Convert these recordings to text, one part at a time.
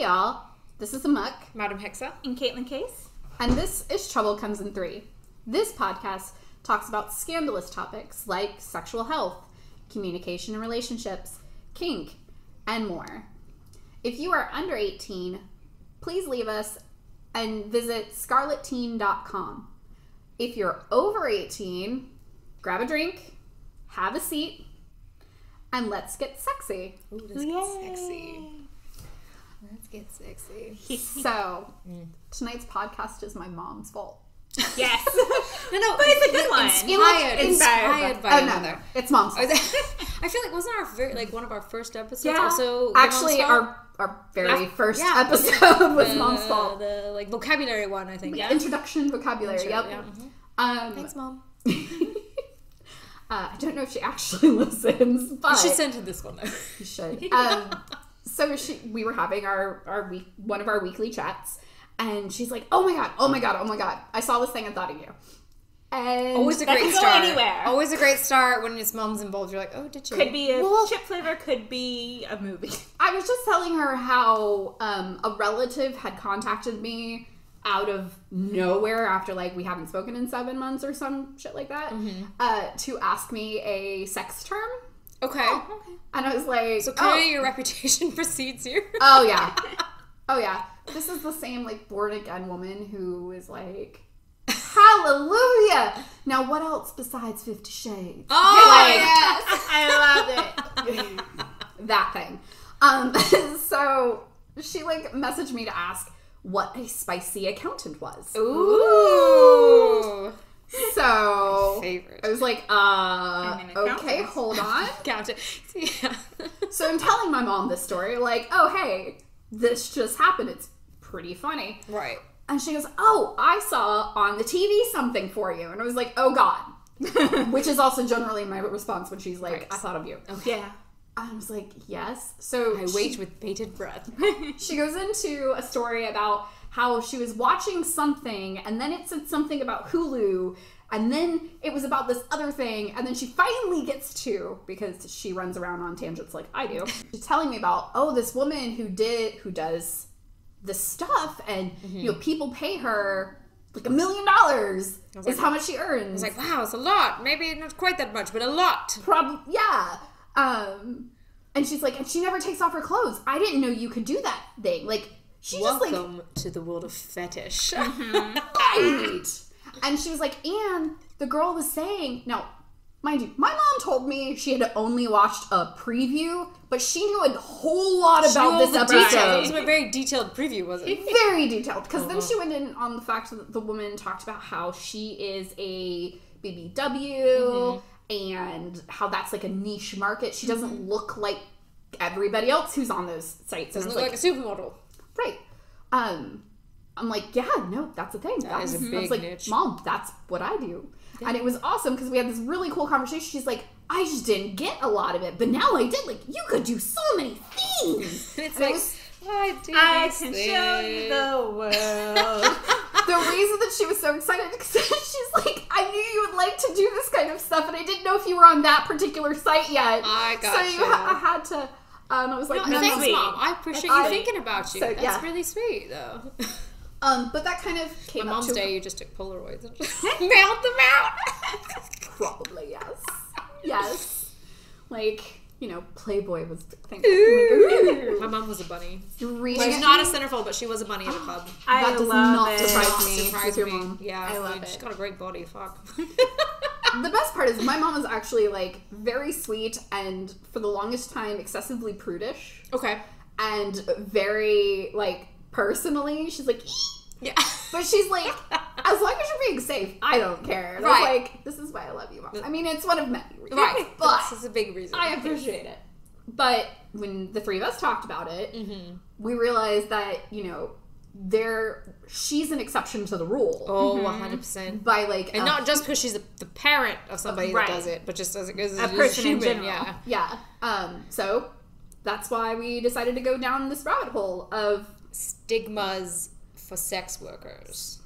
Hey y'all, this is Amok, Madam Hexa. And Caitlin Case. and this is Trouble Comes in Three. This podcast talks about scandalous topics like sexual health, communication and relationships, kink, and more. If you are under 18, please leave us and visit scarleteen.com. If you're over 18, grab a drink, have a seat, and let's get sexy. Ooh, let's get sexy. Let's sexy. So, tonight's podcast is my mom's fault. Yes. No, no, But it's a good one. Inspired, inspired inspired. by Oh, another. no, it's mom's I feel like wasn't our very, like one of our first episodes Yeah. also Actually, fault? our our very Yeah. first Yeah. episode was the, mom's fault. The like vocabulary one, I think. Yeah. Introduction vocabulary. Sure, yep. yeah. Mhm. Um, Thanks, mom. uh, I don't know if she actually listens, but You should send her this one though. you should. Um, so she, we were having our our week one of our weekly chats, and she's like, "Oh my god! Oh my god! Oh my god! I saw this thing and thought of you." And Always a great start. anywhere. Always a great start when it's mom's involved. You're like, oh, did you? Could be a Well- chip flavor, could be a movie. I was just telling her how um, a relative had contacted me out of nowhere after like we haven't spoken in seven months or some shit like that uh, to ask me a sex term, Okay. and I was like, So oh, clearly your reputation precedes you. oh yeah, oh yeah. This is the same like born again woman who is like, hallelujah. Now what else besides Fifty Shades? Oh Like- yes. I love it. that thing. Um, so she like messaged me to ask what a spicy accountant was. Ooh. So. I was like, uh, okay, hold on. Count it. Yeah. So I'm telling my mom this story, like, oh hey, this just happened. It's pretty funny. right. And she goes, oh, I saw on the TV something for you, and I was like, oh god. Which is also generally my response when she's like, Right. I thought of you. Yeah. I was like, yes. So I she- wait with bated breath. she goes into a story about how she was watching something and then it said something about Hulu and then it was about this other thing and then she finally gets to because she runs around on tangents like I do. She's telling me about oh this woman who did who does this stuff and you know people pay her like a million dollars is like- how much she earns. It's like, wow, it's a lot. Maybe not quite that much, but a lot. Prob yeah. Um and she's like, and she never takes off her clothes. I didn't know you could do that thing. Like she just like Welcome to the world of fetish. right. And she was like, and the girl was saying, no, mind you, my mom told me she had only watched a preview, but she knew a whole lot about this the details. It was a very detailed preview, wasn't it? Very detailed, because then Uh-huh. she went in on the fact that the woman talked about how she is a BBW Mm-hmm. and how that's like a niche market. She doesn't look like everybody else who's on those sites. Doesn't look like, like a supermodel. Right. Um, I'm like, yeah, no, that's a thing. that's, is a that's big like, niche. mom, that's what I do. And it was awesome because we had this really cool conversation. She's like, I just didn't get a lot of it, but now I did. Like, you could do so many things. It's And it like, was- I do I can show you the world. the reason that she was so excited because she's like, I knew you would like to do this kind of stuff, and I didn't know if you were on that particular site yet. I So gotcha. you ha- I had to. Um, I was like, No, no, thanks, no, mom. I appreciate I- you thinking about you. So, That's yeah. really sweet, though. Um, but that kind of came My mom's day, you just took Polaroids and just mailed them out. Probably yes. Yes. Like, you know, Playboy was the thing. My mom was a bunny. Reading She's not a centerfold, but she was a bunny at a club. I That does love not it. surprise me. Surprised with your me. mom. Yeah, I love dude, She's it. got a great body. Fuck. The best part is my mom was actually like very sweet and for the longest time excessively prudish okay. and very like personally she's like Yeah. but she's like as long as you're being safe I don't care. And I Right. like this is why I love you mom. I mean it's one of many reasons. Right. But this is a big reason. I appreciate it. But when the three of us talked about it, Mm-hmm. we realized that, you know, there she's an exception to the rule. Oh, 100%. By like And a- not just because she's the, the parent of somebody Right. that does it, but just as, as, A as person in human, general. yeah. yeah. Um so that's why we decided to go down this rabbit hole of Stigmas for sex workers.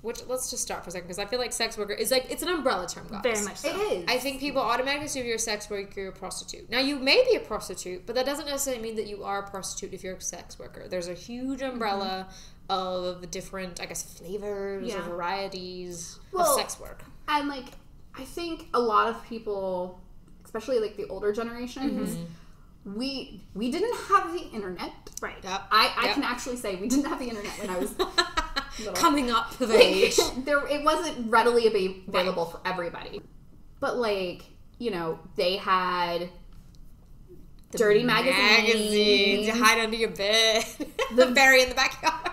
which let's just start for a second because I feel like sex worker is like it's an umbrella term, guys. Very much so. It is. I think people automatically assume you're a sex worker, you're a prostitute. Now, you may be a prostitute, but that doesn't necessarily mean that you are a prostitute if you're a sex worker. There's a huge umbrella mm-hmm. of different, I guess, flavors Yeah. or varieties Well- of sex work. and like I think a lot of people, especially like the older generations, mm-hmm. We we didn't have the internet. Right. Yep. I, I Yep. can actually say we didn't have the internet when I was. Coming up of Like, age. there it wasn't readily ab- available for everybody. But like, you know, they had dirty magazines. Magazines. You hide under your bed. the bury in the backyard.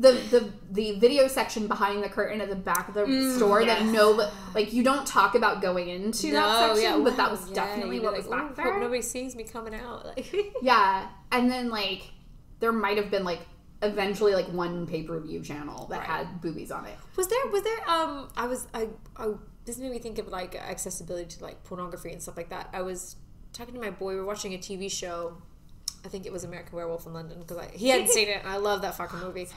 The the the video section behind the curtain at the back of the Mm, store that no like you don't talk about going into that section, but that was yeah, definitely what be was like, back there. Hope nobody sees me coming out. Like, Yeah, and then like there might have been like eventually like one pay per view channel that Right. had boobies on it. Was there was there um I was I, I this made me think of like accessibility to like pornography and stuff like that. I was talking to my boy. We were watching a TV show. I think it was American Werewolf in London because I he hadn't seen it. and I love that fucking movie.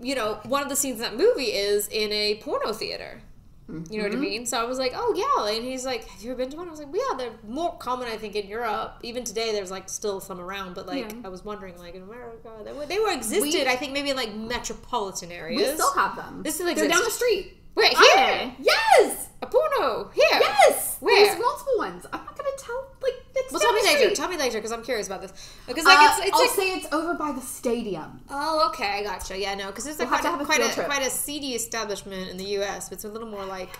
You know, one of the scenes in that movie is in a porno theater. You know what I mm-hmm. mean? So I was like, oh yeah, and he's like, have you ever been to one? I was like, well, yeah, they're more common, I think, in Europe. Even today, there's like still some around, but like Yeah. I was wondering, like in America, they were, they were existed. We- I think maybe in like metropolitan areas. We still have them. This still They're down the street. Wait, Are here, they? Yes, a porno here. yes. Where? There's multiple ones. I'm not gonna tell. Like it's Well, tell me later. Tell me later because I'm curious about this. Because like Uh, it's, it's I'll like say it's over by the stadium. oh okay, I gotcha. Yeah, no, because there's like We'll quite, a, quite a quite a seedy establishment in the U.S., but it's a little more like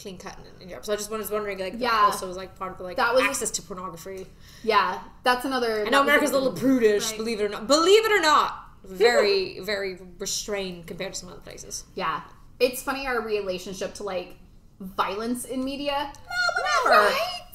clean cut in, in Europe. So I just was wondering like that Yeah. also was like part of the like That was- access to pornography. Yeah, that's another. I know America's a little prudish, Right. believe it or not. Believe it or not, very very restrained compared to some other places. Yeah, it's funny our relationship to like violence in media. No, Or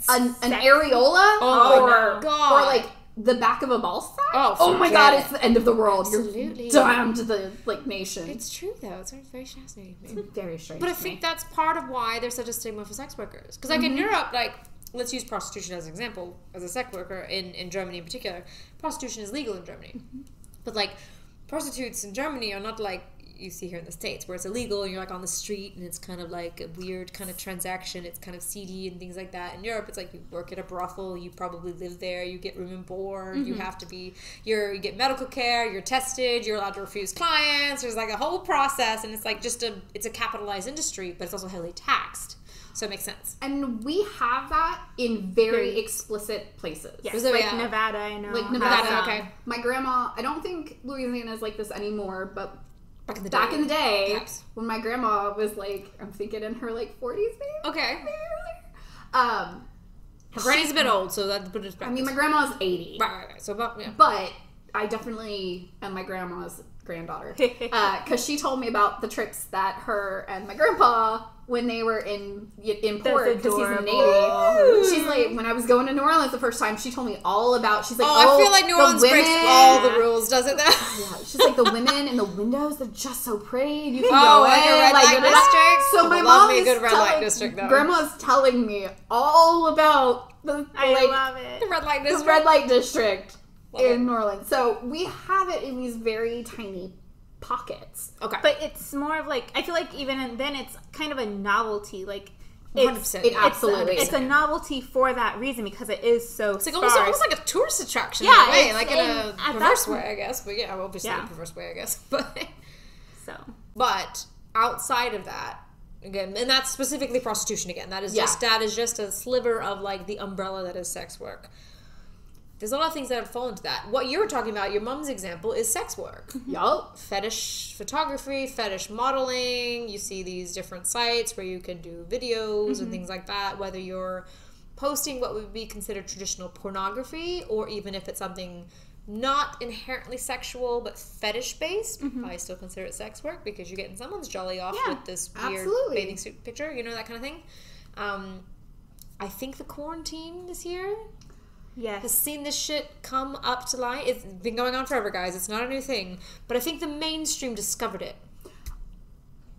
an, an areola, Oh or my God. or like the back of a ball sack. Oh, oh my god, it's the end of the world. Absolutely. You're damned the like nation. It's It's true though. It's very, very fascinating. to me. very strange. But I think me. that's part of why there's such a stigma for sex workers. Because like in mm-hmm. Europe, like let's use prostitution as an example. As a sex worker in in Germany in particular, prostitution is legal in Germany. Mm-hmm. But like prostitutes in Germany are not like you see here in the states where it's illegal and you're like on the street and it's kind of like a weird kind of transaction it's kind of seedy and things like that in europe it's like you work at a brothel you probably live there you get room and board you mm-hmm. have to be you're you get medical care you're tested you're allowed to refuse clients there's like a whole process and it's like just a it's a capitalized industry but it's also heavily taxed so it makes sense and we have that in very Very- explicit places. Yes, there- like oh, yeah. Nevada, I know. Like Nevada, uh, okay. My grandma, I don't think Louisiana is like this anymore, but back in the back day. in the day, Perhaps. when my grandma was like, I'm thinking in her like 40s, maybe, okay maybe earlier. Um, her granny's a bit old so that put it I mean, my grandma's 80, right right right so about yeah but I definitely am my grandma's granddaughter uh, because she told me about the trips that her and my grandpa when they were in in port because he's in the. Navy. She's like, when I was going to New Orleans the first time, she told me all about. She's like, oh, oh, I feel oh, like New Orleans breaks all the rules, doesn't that? Yeah, she's like the women in the windows. They're just so pretty. You can Oh, go in, red like, light district? So my mom is good red light district, though. Grandma's telling me all about the I like love the red light district. the red light district Love in it. New Orleans. So we have it in these very tiny pockets. Okay, But it's more of like I feel like even then it's kind of a novelty. Like it's 100%. It absolutely it's a novelty for that reason because it is so It's like almost, almost like a tourist attraction Yeah, in a way, like in a perverse way, I guess. But yeah, obviously in Yeah. a perverse way, I guess. But so but outside of that, again, and that's specifically prostitution. Again, that is Yeah. just that is just a sliver of like the umbrella that is sex work. There's a lot of things that have fallen into that. What you were talking about, your mom's example, is sex work. Mm-hmm. Yup. fetish photography, fetish modeling. You see these different sites where you can do videos and mm-hmm. things like that, whether you're posting what would be considered traditional pornography or even if it's something not inherently sexual but fetish based. I mm-hmm. still consider it sex work because you're getting someone's jolly off Yeah, with this weird absolutely. bathing suit picture, you know, that kind of thing. Um, I think the quarantine this year has seen this shit come up to light. It's been going on forever, guys. It's not a new thing. But I think the mainstream discovered it.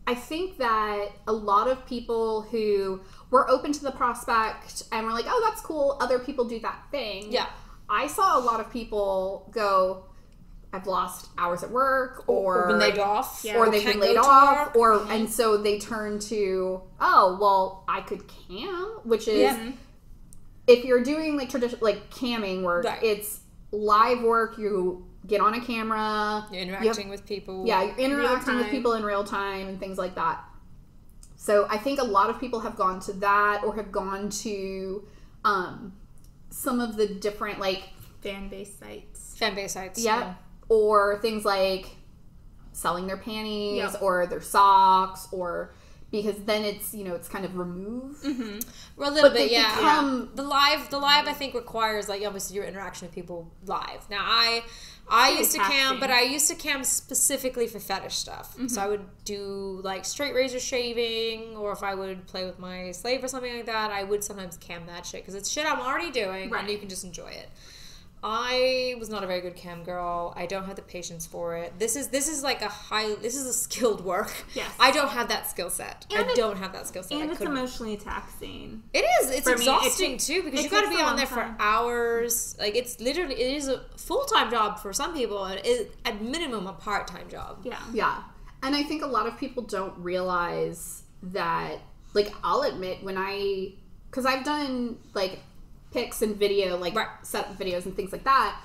I think that a lot of people who were open to the prospect and were like, "Oh, that's cool." Other people do that thing. Yeah. I saw a lot of people go, I've lost hours at work or, or been laid off, Yeah. or they've can't been laid off, or mm-hmm. and so they turn to oh well, I could cam, which is Yeah. If you're doing like traditional like camming work, Right. it's live work. You get on a camera, You're you have- interacting with people. yeah, you're interacting with people in real time and things like that. So I think a lot of people have gone to that or have gone to um, some of the different like Fan base sites. fan base sites. yeah, or things like selling their panties Yep. or their socks or because then it's you know it's kind of removed. Mm-hmm. Well, a little But bit, yeah. become- The live, the live, I think requires like obviously your interaction with people live. Now, I, I used to cam, but I used to cam specifically for fetish stuff. So mm-hmm. I would do like straight razor shaving, or if I would play with my slave or something like that, I would sometimes cam that shit because it's shit I'm already doing, Right. and you can just enjoy it. I was not a very good cam girl. I don't have the patience for it. This is this is like a high. This is a skilled work. Yes. I don't have that skill set. And I it- don't have that skill set. I And it's couldn't. emotionally taxing. It is. It's For me, it exhausting too because it you got to be on long there time. for hours. Like it's literally it is a full time job for some people, and it, at minimum a part time job. Yeah. Yeah. And I think a lot of people don't realize that, like, I'll admit when I, because I've done, like, pics and video, like, Right. set videos and things like that,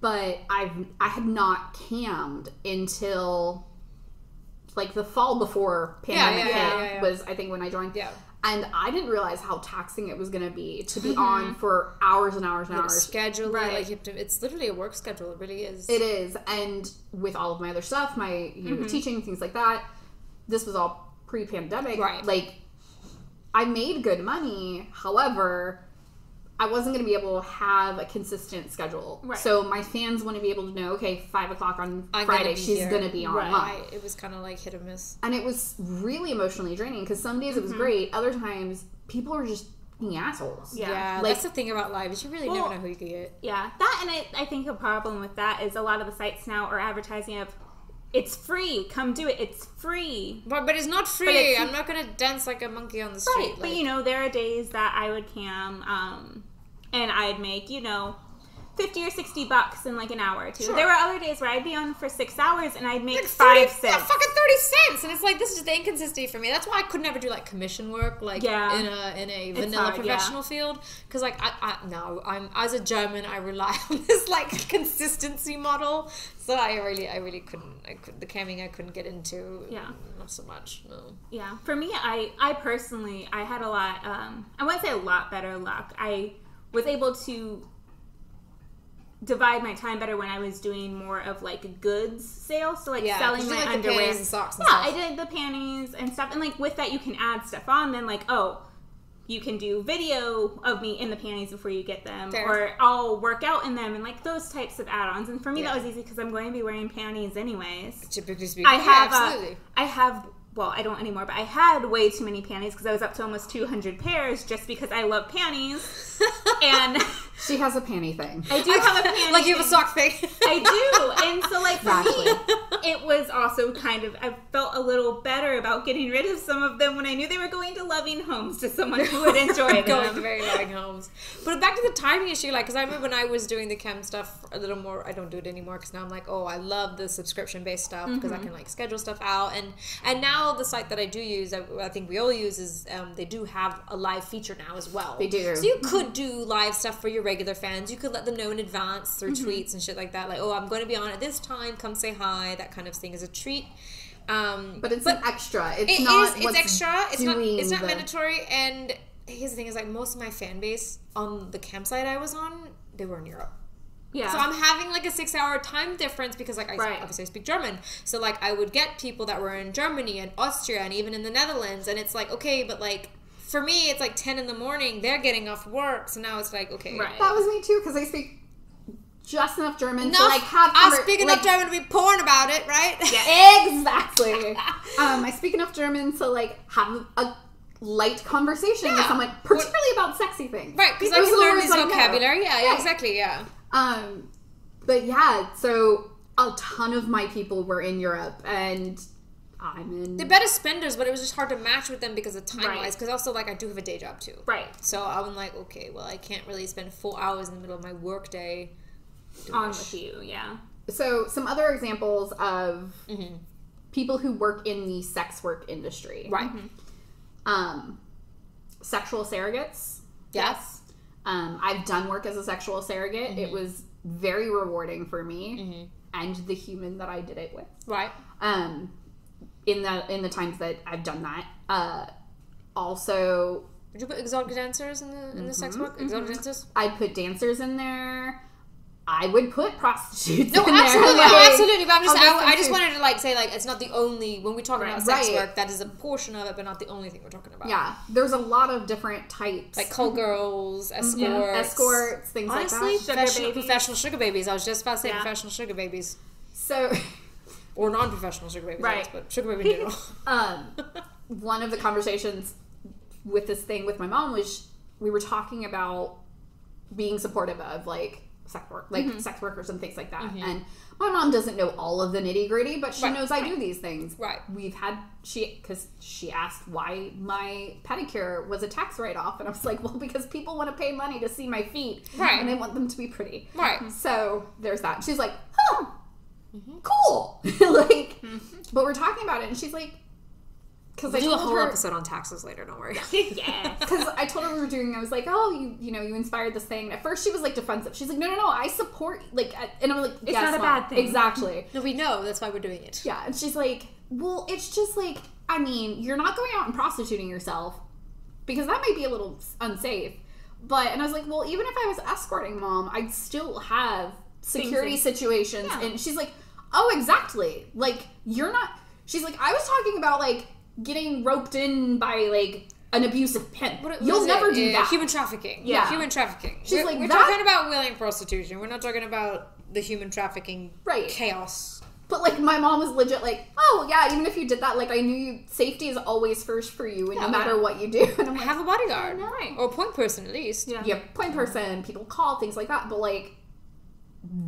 but I've, I had not cammed until, like, the fall before pandemic yeah, yeah, yeah, was, I think, when I joined. Yeah. And I didn't realize how taxing it was going to be to be on for hours and hours and to hours. schedule Right. like you have to. It's literally a work schedule. It really is. It is, and with all of my other stuff, my you Mm-hmm. know teaching things like that, this was all pre-pandemic. Right. Like, I made good money. However, I wasn't going to be able to have a consistent schedule. Right. So my fans want to be able to know, okay, five o'clock on I'm gonna Friday, she's going to be Right. online. I, it was kind of like hit or miss. And it was really emotionally draining because some days it Mm-hmm. was great, other times people were just being assholes. Yeah. Yeah, Like- that's the thing about live is you really Well- never know who you could get. Yeah, that and I, I think a problem with that is a lot of the sites now are advertising of it's free, come do it, it's free. But but it's not free. it's- I'm not gonna dance like a monkey on the street. Right, but you know, there are days that I would cam, um, and I'd make, you know, 50 or 60 bucks in like an hour or two. Sure. There were other days where I'd be on for six hours and I'd make Like five 30 yeah, cents. fucking thirty cents, and it's like this is the inconsistency for me. That's why I could never do like commission work, like Yeah. in a in a vanilla hard, yeah. professional field, because like I, I no, I'm as a German, I rely on this like consistency model. So I really, I really couldn't. I could the camming I couldn't get into. Yeah. not so much. No. Yeah, for me, I I personally I had a lot. Um, I wouldn't say a lot better luck. I was able to divide my time better when I was doing more of like goods sales, so like Yeah, selling my like, underwear and socks and yeah, stuff. I did the panties and stuff, and like with that, you can add stuff on. Then like oh. You can do video of me in the panties before you get them, Fair. or I'll work out in them, and like those types of add-ons. And for me, Yeah. that was easy because I'm going to be wearing panties anyways. Typically speaking, I have, uh, absolutely. I have, well, I don't anymore, but I had way too many panties because I was up to almost 200 pairs just because I love panties. And She has a panty thing. I do have a panty. like you have a sock thing. I do. And so, like, for me, it was also kind of, I felt a little better about getting rid of some of them when I knew they were going to loving homes to someone who would enjoy going to them. very loving homes. But back to the timing issue, like, because I remember when I was doing the cam stuff a little more. I don't do it anymore because now I'm like, oh, I love the subscription based stuff because Mm-hmm. I can like schedule stuff out. And and now the site that I do use, I, I think we all use, is um, they do have a live feature now as well. They do. So you could do live stuff for your regular fans. You could let them know in advance through Mm-hmm. tweets and shit like that. Like, oh, I'm going to be on at this time. Come say hi. That kind of thing is a treat. Um, But it's an extra. It's it not is- It's extra. It's not. It's not the- mandatory. And here's the thing: is like most of my fan base on the cam site I was on, they were in Europe. Yeah. So I'm having like a six hour time difference because like I Right. obviously I speak German. So like I would get people that were in Germany and Austria and even in the Netherlands, and it's like okay, but like for me it's like ten in the morning. They're getting off work, so now it's like okay, Right. That was me too because I speak just enough German Enough, to like have. I conver- speak like, enough German to be porn about it, right? Yeah, Exactly. um, I speak enough German to like have a light conversation with Yeah. someone, particularly about sexy things. right, because I Those can learn words this vocabulary. Yeah, yeah, exactly. Yeah. Um, but yeah, so a ton of my people were in Europe, and I'm in. They're better spenders, but it was just hard to match with them because of time Right. wise. Because also, like, I do have a day job too. right. So I'm like, okay, well, I can't really spend four hours in the middle of my work day. On with you, yeah. so some other examples of Mhm. people who work in the sex work industry. Right. Um, sexual surrogates. Yes. Um, I've done work as a sexual surrogate. It was very rewarding for me and the human that I did it with. Right. Um, in the in the times that I've done that. Uh, also, Would you put exotic dancers in the in the sex mm-hmm, work? Exotic mm-hmm. dancers? I put dancers in there. I would put prostitutes. No, in absolutely, there. Like, absolutely. But I'm just, I, just I just wanted to like say like it's not the only when we talk about sex Right. work that is a portion of it, but not the only thing we're talking about. Yeah, there's a lot of different types. like call girls, mm-hmm. escorts, escorts, things Honestly, like that. Sugar professional, professional sugar babies. I was just about to say Yeah. professional sugar babies So, or non-professional sugar I Right. but sugar baby in general. um, one of the conversations with this thing with my mom was we were talking about being supportive of like sex work, like Mm-hmm. sex workers and things like that. And my mom doesn't know all of the nitty gritty, but she Right, knows I do these things. Right. We've had she because she asked why my pedicure was a tax write off, and I was like, well, because people want to pay money to see my feet, Right. And they want them to be pretty, Right. So there's that. She's like, huh, cool, like, mm-hmm. but we're talking about it, and she's like. Because I We'll do a whole her, episode on taxes later. Don't worry. yeah. because I told her we were doing. I was like, "Oh, you, you know, you inspired this thing." At first, she was like defensive. She's like, "No, no, no, I support." Like, and I'm like, It's yes, not a Mom, bad thing." Exactly. no, we know that's why we're doing it. Yeah, and she's like, "Well, it's just like, I mean, you're not going out and prostituting yourself because that might be a little unsafe." But and I was like, "Well, even if I was escorting mom, I'd still have security Things situations." Yeah. And she's like, "Oh, exactly. Like, you're not." She's like, "I was talking about like getting roped in by like." An abusive pimp. What- what You'll is never it? do Uh, that. Human trafficking. Yeah. human trafficking. She's we're, like, we're that- talking about willing prostitution. We're not talking about the human trafficking Right. chaos. But like my mom was legit like, oh yeah, even if you did that, like I knew you, safety is always first for you, and no matter what you do. And I'm like, Have a bodyguard, Right. or a point person at least. Yeah. yeah, point person, people call things like that. But like,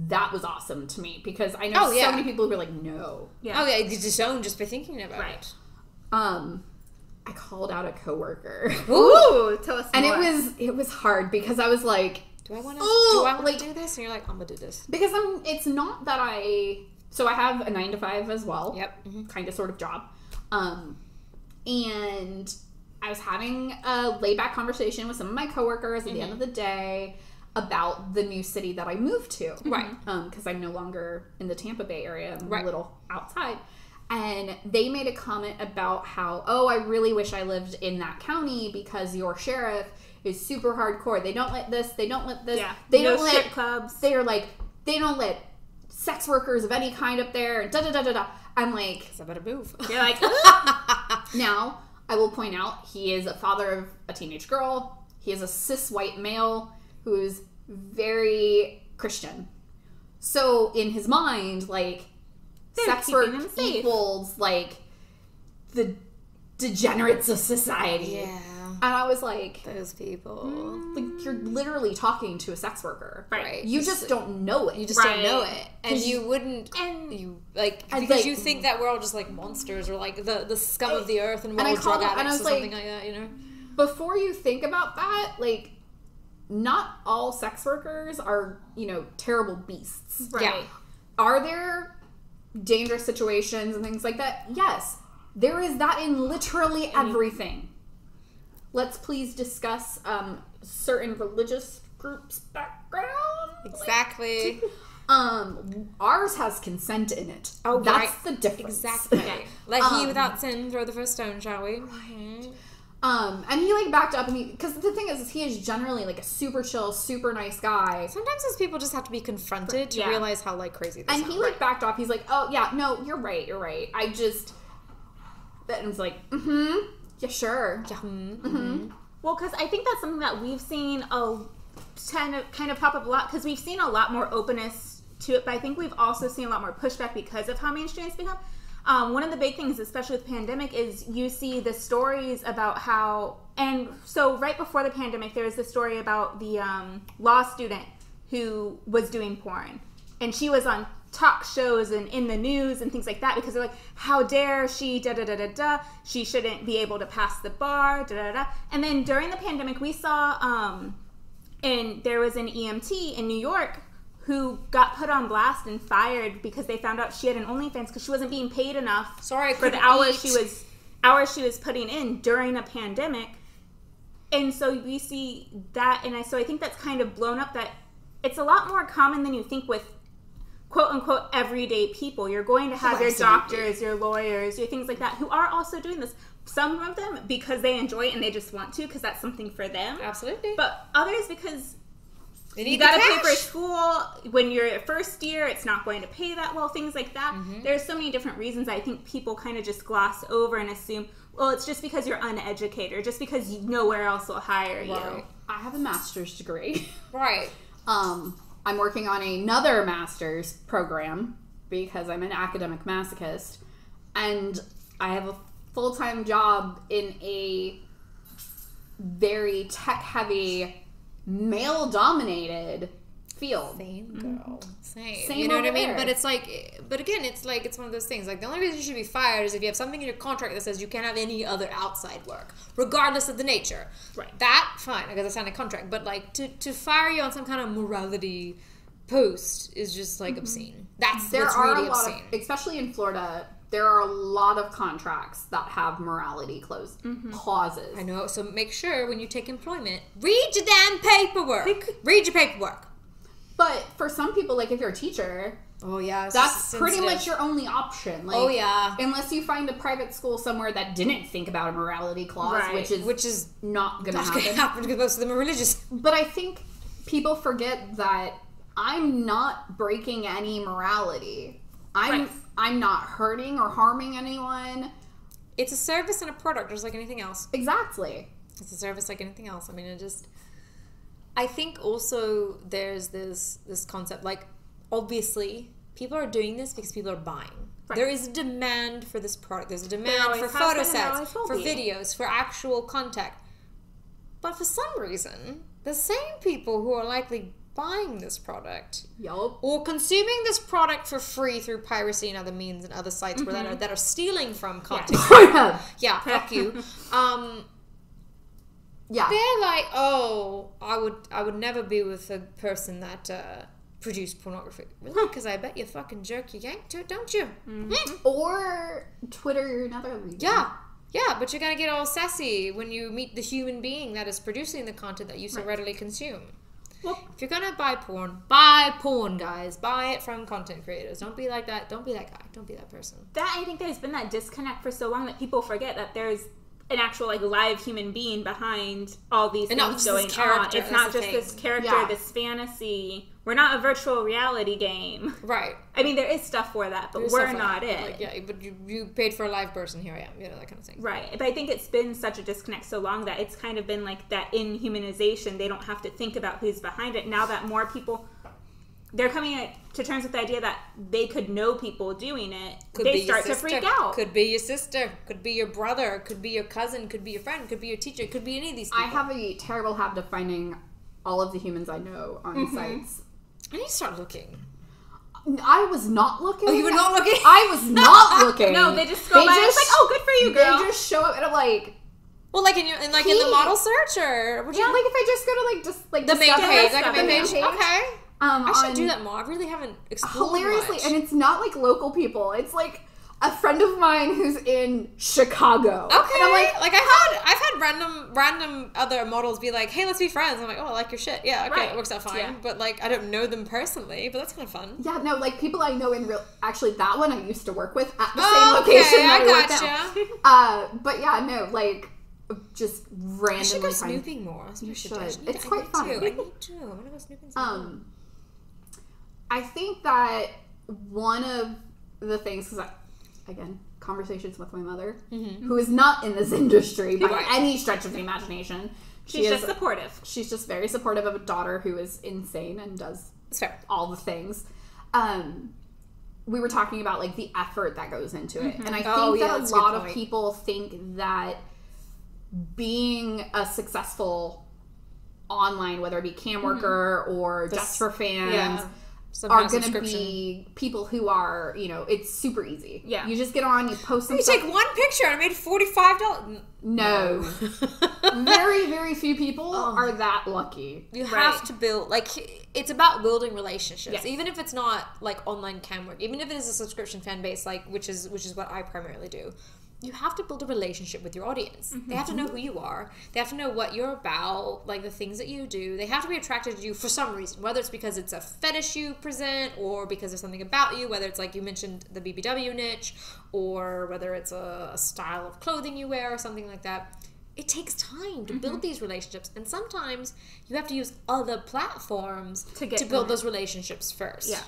that was awesome to me because I know Oh, yeah. so many people who were like, no. Yeah. Oh yeah, you disown just by thinking about it. Right. it. Um, I called out a coworker, Ooh, tell us and more. it was it was hard because I was like, Do I want to? Ooh, Do I want to like- do this? And you're like, I'm gonna do this. because I'm. It's not that I. So I have a nine to five as well. Yep. hmm kind of sort of job. Um, and I was having a laid back conversation with some of my coworkers at the end of the day about the new city that I moved to. Right. Because um, I'm no longer in the Tampa Bay area, I'm Right. a little outside. And they made a comment about how, oh, I really wish I lived in that county because your sheriff is super hardcore. They don't let this, they don't let this, yeah. they no don't let clubs. they're like they don't let sex workers of any kind up there da da da da da. I'm like So I better move. You're like, now I will point out he is a father of a teenage girl. He is a cis white male who is very Christian. So in his mind, like They're sex work keeping them safe. equals like the degenerates of society. yeah. And I was like, Those people. Mm, like you're literally talking to a sex worker. Right. You just don't know it. You just Right. don't know it, and you wouldn't. and You like I'd because like- you think that we're all just like monsters or like the the scum of the earth and we're And I all called drug and I addicts or something like- like that. You know. before you think about that, like, not all sex workers are, you know, terrible beasts. right. Yeah. Are there dangerous situations and things like that? Yes. There is that in literally everything. Let's please discuss um, certain religious groups' background. Exactly. Um, ours has consent in it. Oh, that's right. the difference. Exactly. Let he Um, without sin throw the first stone, shall we? Mhm. Um, and he like backed up and he because the thing is, is he is generally like a super chill, super nice guy. Sometimes those people just have to be confronted to Yeah. realize how like crazy they And sound. he like backed off. He's like, "Oh yeah, no, you're right. You're right. I just." And I was like, "Mm-hmm. Yeah, sure." Yeah, mhm, Mm-hmm. mhm. Well, because I think that's something that we've seen a kind of kind of pop up a lot because we've seen a lot more openness to it, but I think we've also seen a lot more pushback because of how mainstream it's become. Um, one of the big things, especially with pandemic, is you see the stories about how, and so right before the pandemic, there was the story about the um, law student who was doing porn, and she was on talk shows and in the news and things like that because they're like, how dare she, da da da da da, she shouldn't be able to pass the bar, da da da. And then during the pandemic, we saw, um, and there was an EMT in New York who got put on blast and fired because they found out she had an OnlyFans because she wasn't being paid enough Sorry, for the hours eat. she was hours she was putting in during a pandemic. And so we see that, and I so I think that's kind of blown up. That it's a lot more common than you think with quote unquote everyday people. You're going to have your doctors, your lawyers, your things like that who are also doing this. Some of them because they enjoy it and they just want to because that's something for them. Absolutely. But others because you need got to the pay for school when you're a first year it's not going to pay that well things like that Mm-hmm. there's so many different reasons i think people kind of just gloss over and assume well it's just because you're uneducated or just because you, nowhere else will hire you I have a master's degree. Right. Um, I'm working on another master's program because I'm an academic masochist, and I have a full time job in a very tech heavy, male dominated field. Same girl. Same. Same You know what I mean? there. But it's like, but again, it's like it's one of those things. Like the only reason you should be fired is if you have something in your contract that says you can't have any other outside work, regardless of the nature. Right. That fine, because I signed a contract. But like to to fire you on some kind of morality post is just like obscene. That's Mm-hmm. There that's are really a lot obscene. of, especially in Florida, there are a lot of contracts that have morality close mm-hmm. clauses. I know. So make sure when you take employment, read your damn paperwork. Read your paperwork. But for some people, like if you're a teacher, Oh yeah, that's pretty much your only option. Like, Oh yeah, unless you find a private school somewhere that didn't think about a morality clause, Right. which is which is not happen. going to happen because most of them are religious. But I think people forget that I'm not breaking any morality. I'm Right. I'm not hurting or harming anyone. It's a service and a product, just like anything else. Exactly. It's a service like anything else. I mean, it just. I think also there's this this concept like obviously people are doing this because people are buying. Right. There is a demand for this product. There's a demand for photo sets, for be. videos, for actual contact. But for some reason, the same people who are likely buying this product Yup. or consuming this product for free through piracy and other means and other sites where that are that are stealing from content. yeah. Yeah, fuck you. Um, they're like, oh, I would, I would never be with a person that uh, produced pornography. Really? Because I bet you fucking jerk you yank to it, don't you? Mm. Or Twitter, or another reason. Yeah, yeah. But you're gonna get all sassy when you meet the human being that is producing the content that you so readily consume. Well- if you're gonna buy porn, buy porn, guys. Buy it from content creators. Don't be like that. Don't be that guy. Don't be that person. that i think there's been that disconnect for so long that people forget that there's an actual like live human being behind all these And things going on it's not just this character Yeah. this fantasy we're not a virtual reality game Right. i mean there is stuff for that but There's we're not it Like, yeah, but you, you paid for a live person. Here I am. You know that kind of thing. Right. But I think it's been such a disconnect so long that it's kind of been like that inhumanization. They don't have to think about who's behind it. Now that more people they're coming to terms with the idea that they could know people doing it, Could they be your start to sister, freak out. Could be your sister. Could be your brother. Could be your cousin. Could be your friend. Could be your teacher. Could be any of these people. I have a terrible habit of finding all of the humans I know on Mm-hmm. sites. I need to start looking. I was not looking. Oh, you were not looking? I was not looking. no, they just go by. it's like, oh, good for you, girl. They just show up and I'm like, Well, like in your in like in the model search or would you yeah, like if I just go to like just like the main page, like a main page. Okay, Um, I should do that more. I really haven't explored hilariously, much. and it's not like local people. It's like a friend of mine who's in Chicago. Okay, and I'm like, like I've had I've had random random other models be like, "Hey, let's be friends." I'm like, "Oh, I like your shit." Yeah, okay, Right. it works out fine. Yeah. But like, I don't know them personally, but that's kind of fun. yeah, no, like people I know in real. Actually, that one I used to work with at the Oh, same location okay, I, I gotcha. Uh, but yeah, no, like just randomly. I should go snooping more. You suggestion. should. It's I quite fun. To. I need to. I'm gonna go snooping. some more. Um, I think that one of the things, because again, conversations with my mother, who is not in this industry by Mm-hmm. Right. any stretch of the imagination. She She's is, just supportive. she's just very supportive of a daughter who is insane and does all the things. Um, we were talking about like the effort that goes into it, and I think Oh, yeah, that a lot of people think that being a successful online, whether it be cam worker or just for fans, Yeah. Some are going to be people who are, you know, it's super easy. Yeah. You just get on, you post some You stuff. take one picture and I made forty five dollars. no. very, very few people Oh. are that lucky. You Right. have to build like it's about building relationships, Yes. even if it's not like online cam work, even if it is a subscription fan base, like which is which is what I primarily do. You have to build a relationship with your audience. They have to know mm-hmm. who you are. They have to know what you're about, like the things that you do. They have to be attracted to you for some reason, whether it's because it's a fetish you present or because there's something about you, whether it's like you mentioned the BBW niche or whether it's a, a style of clothing you wear or something like that it takes time to build mm-hmm. these relationships and sometimes you have to use other platforms To get build them. those relationships first Yeah.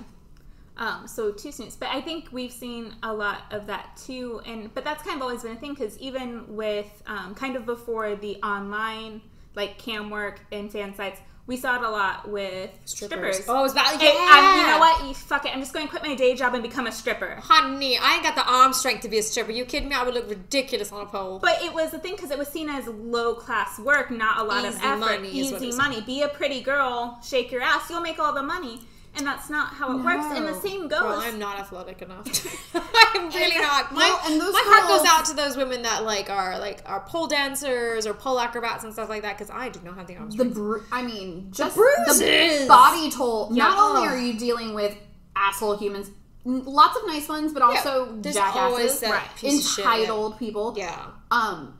Um, so two students, but I think we've seen a lot of that too, and but that's kind of always been a thing because even with um, kind of before the online like cam work and fan sites, we saw it a lot with strippers. oh it's about Hey, yeah I'm- you know what? You, fuck it. I'm just going to quit my day job and become a stripper. honey i ain't got the arm strength to be a stripper you kidding me i would look ridiculous on a pole But it was the thing because it was seen as low class work, not a lot Easy of effort. money is what it Easy money. Be a pretty girl, shake your ass, you'll make all the money. And that's not how it works. And the same goes. Girl, I'm not athletic enough. I'm really not. My, Well, and those my heart goes out to those women that like are like are pole dancers or pole acrobats and stuff like that because I do not have the arm The strength. bru- I mean, just bruises. the body toll. Yeah. Not only are you dealing with asshole humans, lots of nice ones, but also There's jackasses, always that Right. piece of shit, yeah. entitled people. Yeah. Um,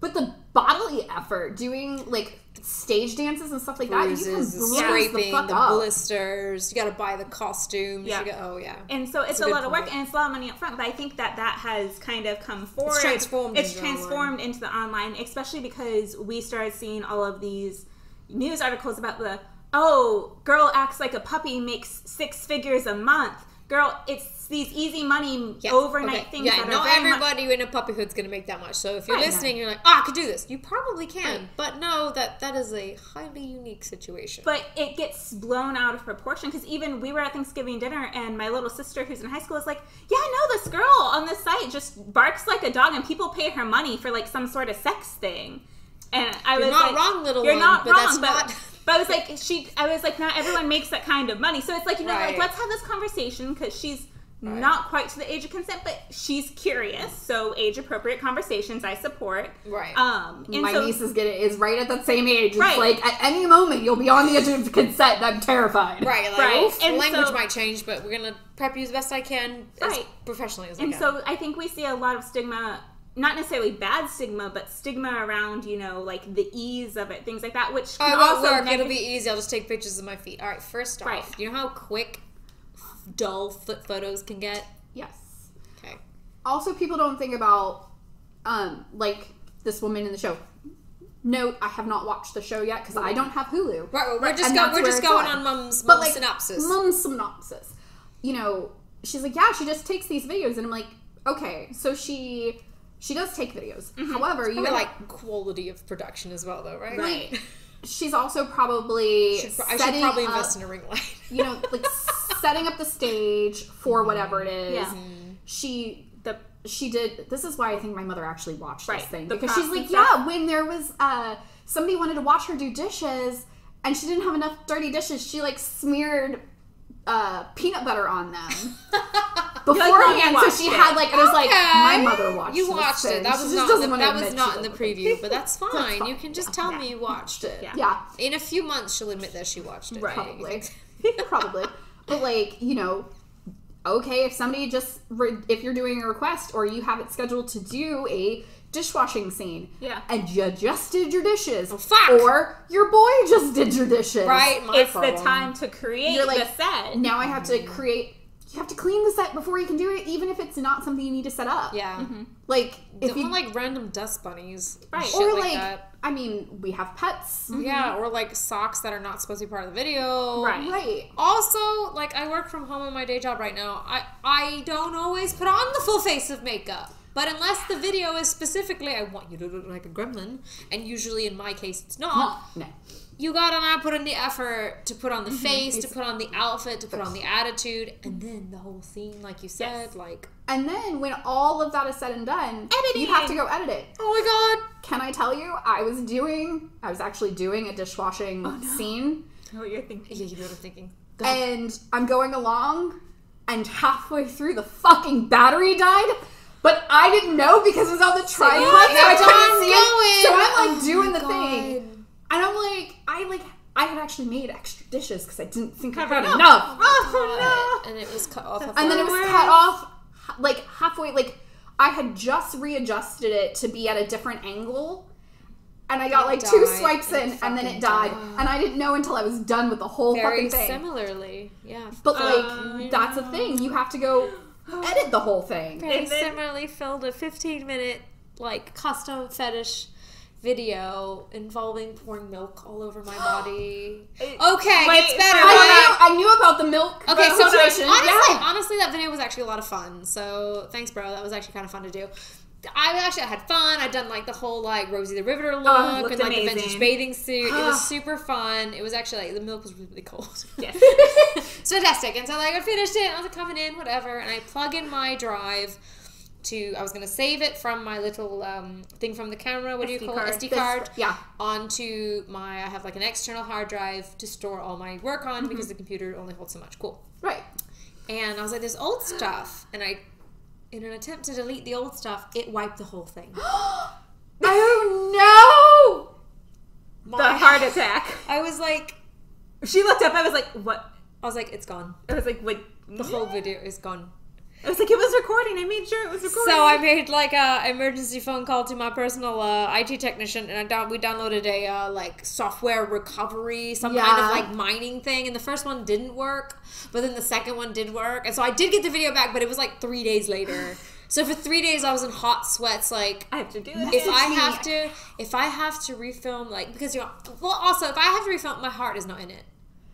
but the bodily effort doing like stage dances and stuff like bruises, that, you can bruise scraping, the fuck the, up. blisters. You got to buy the costumes. Yeah. You got, oh yeah. And so it's, That's a a, lot of work and it's a lot of money up front. But I think that that has kind of come forward. transformed It's into transformed into the online, especially because we started seeing all of these news articles about the oh, girl acts like a puppy, makes six figures a month. Girl, it's these easy money Yeah. overnight Okay. things Yeah, that not are very much everybody in a puppyhood's gonna make that much. So if you're Right. listening, you're like, oh, I could do this. You probably can, Right. but know that that is a highly unique situation. but it gets blown out of proportion because even we were at Thanksgiving dinner and my little sister who's in high school is like, yeah, I know this girl on this site just barks like a dog and people pay her money for like some sort of sex thing. And I You're was not like, wrong, little you're one, not but wrong, that's but, not- but I was like, she, I was like, not everyone makes that kind of money. So it's like, you know, Right. like let's have this conversation because she's not quite to the age of consent, but she's curious. So age appropriate conversations I support. Right. Um, and My so, niece is getting is right at that same age. It's Right. like at any moment you'll be on the edge of consent. I'm terrified. Right, like Right. oof, And language so- might change, but we're gonna prep you as best I can, as Right. professionally as I And can. so I think we see a lot of stigma, not necessarily bad stigma, but stigma around, you know, like the ease of it, things like that, which can it won't also work. neg- It'll be easy. I'll just take pictures of my feet. All right. First off, Right. you know how quick, dull foot photos can get. Yes. Okay. Also, people don't think about, um, like this woman in the show. Note: I have not watched the show yet because I don't have Hulu. Right. well, We're just go, we're just going on mum's But mum's like synopsis. Mom's synopsis. You know, she's like, yeah, she just takes these videos, and I'm like, okay, so she she does take videos. Mm-hmm. However, you like quality of production as well, though, right? Right. she's also probably Should, I should probably up, invest in a ring light. you know, like setting up the stage for mm-hmm. whatever it is. Yeah. She The she did this is why I think my mother actually watched Right, this thing the because she's like, yeah, when there was uh somebody wanted to watch her do dishes and she didn't have enough dirty dishes, she like smeared uh peanut butter on them beforehand. so she it. had like it was like my mother watched. It. You watched it. That was not. the, that was not in the preview, but that's fine. fine. You can just tell Yeah. me you watched it. Yeah. Yeah, In a few months, she'll admit that she watched it. Right. probably, probably. But like you know, okay, if somebody just re- if you're doing a request or you have it scheduled to do a dishwashing scene, Yeah. and you just did your dishes, Oh, fuck. or your boy just did your dishes, Right. My it's problem. the time to create You're like, the set. Now I have to create. You have to clean the set before you can do it, even if it's not something you need to set up. Yeah. Mm-hmm. Like if Don't you like random dust bunnies, Right. Shit or like, like, that. I mean, we have pets, mm-hmm. Yeah, or like socks that are not supposed to be part of the video. Right. right? Also, like I work from home in my day job right now. I I don't always put on the full face of makeup. But unless the video is specifically, I want you to look like a gremlin, and usually in my case it's not. No. You gotta now put in the effort to put on the mm-hmm. face, to put on the outfit, to put on the attitude, and then the whole scene, like you said, Yes. like And then when all of that is said and done, Editing. you have to go edit it. oh my god, Can I tell you? I was doing, I was actually doing a dishwashing Oh, scene. I know what you're thinking. yeah, you know what I'm thinking. and I'm going along, and halfway through the fucking battery died. But I didn't know because it was on the tripod, what? so I Kept couldn't see it. So I'm Oh like doing oh my the thing, and I'm like, I like, I had actually made extra dishes because I didn't think I had up. enough. Oh, no. and it was cut off. and then it was cut off like halfway like i had just readjusted it to be at a different angle and i got It like two swipes It in and then it died died. and i didn't know until i was done with the whole very fucking thing similarly. Yeah. but like Oh, that's a thing you have to go edit the whole thing very And then- similarly filmed a 15 minute like custom fetish video involving pouring milk all over my body. It- Okay, Wait, it's better. I on. knew, I knew about the milk Okay, so honestly, yeah. honestly, that video was actually a lot of fun. So thanks, bro. That was actually kind of fun to do. I actually had fun. I'd done like the whole like Rosie the Riveter look Oh, and like the vintage bathing suit. It was super fun. It was actually like the milk was really cold. Yes. it's fantastic. And so like I finished it. I was like coming in, whatever, and I plug in my drive. To I was gonna save it from my little um, thing from the camera. What do you SD call card. it? SD This- card yeah onto my I have like an external hard drive to store all my work on because the computer only holds so much. Cool. right And I was like, there's old stuff. And I, in an attempt to delete the old stuff, it wiped the whole thing. oh no! the heart attack. I was like, She looked up. I was like, "What?" I was like, it's gone. I was like, "What?" The whole video is gone. I was like, "It was recording. I made sure it was recording." So I made like a emergency phone call to my personal uh, IT technician, and I down we downloaded a uh, like software recovery, some kind of like mining thing. And the first one didn't work, but then the second one did work, and so I did get the video back, but it was like three days later. So for three days, I was in hot sweats, like I have to do this. if I have to, if I have to refilm, like because you know, well, also if I have to refilm, my heart is not in it.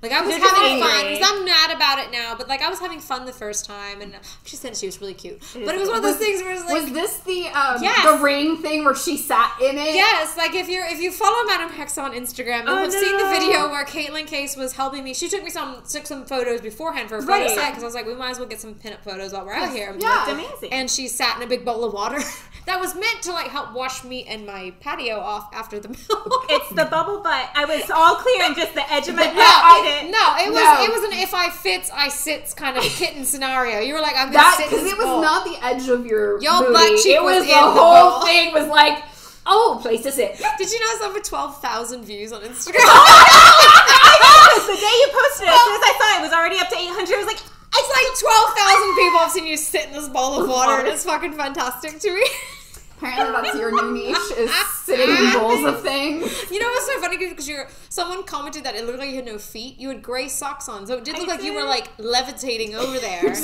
Like I was You're having fun because I'm mad about it now, but like I was having fun the first time, and she said she was really cute. but it was one of those things where it's like, was this the um Yes. the ring thing where she sat in it yes, like if you're if you follow Madam Hex on Instagram, you'll Oh, have seen the video where Caitlin Case was helping me. She took me some took some photos beforehand for a photo Right. set because I was like, we might as well get some pinup photos while we're out here. Yeah. It's amazing. and she sat in a big bowl of water that was meant to like help wash me and my patio off after the milk. it's the bubble butt. I was all clear and just the edge of my no, butt. I no, it was No. it was an if I fits I sits kind of kitten scenario. You were like I'm gonna that sit because it was bowl. not the edge of your Your booty. butt cheek it was, was the whole thing was like oh place to sit Did you know it's over twelve thousand views on Instagram? Oh, because the day you posted it, as soon as I saw it, it was already up to 800. I was like, It's like twelve thousand people have seen you sit in this bowl of water, and it's fucking fantastic to me. Apparently that's your new niche is sitting in bowls of things You know what's so funny because you're someone commented that it looked like you had no feet. You had gray socks on, so it did I look like you were like levitating over there.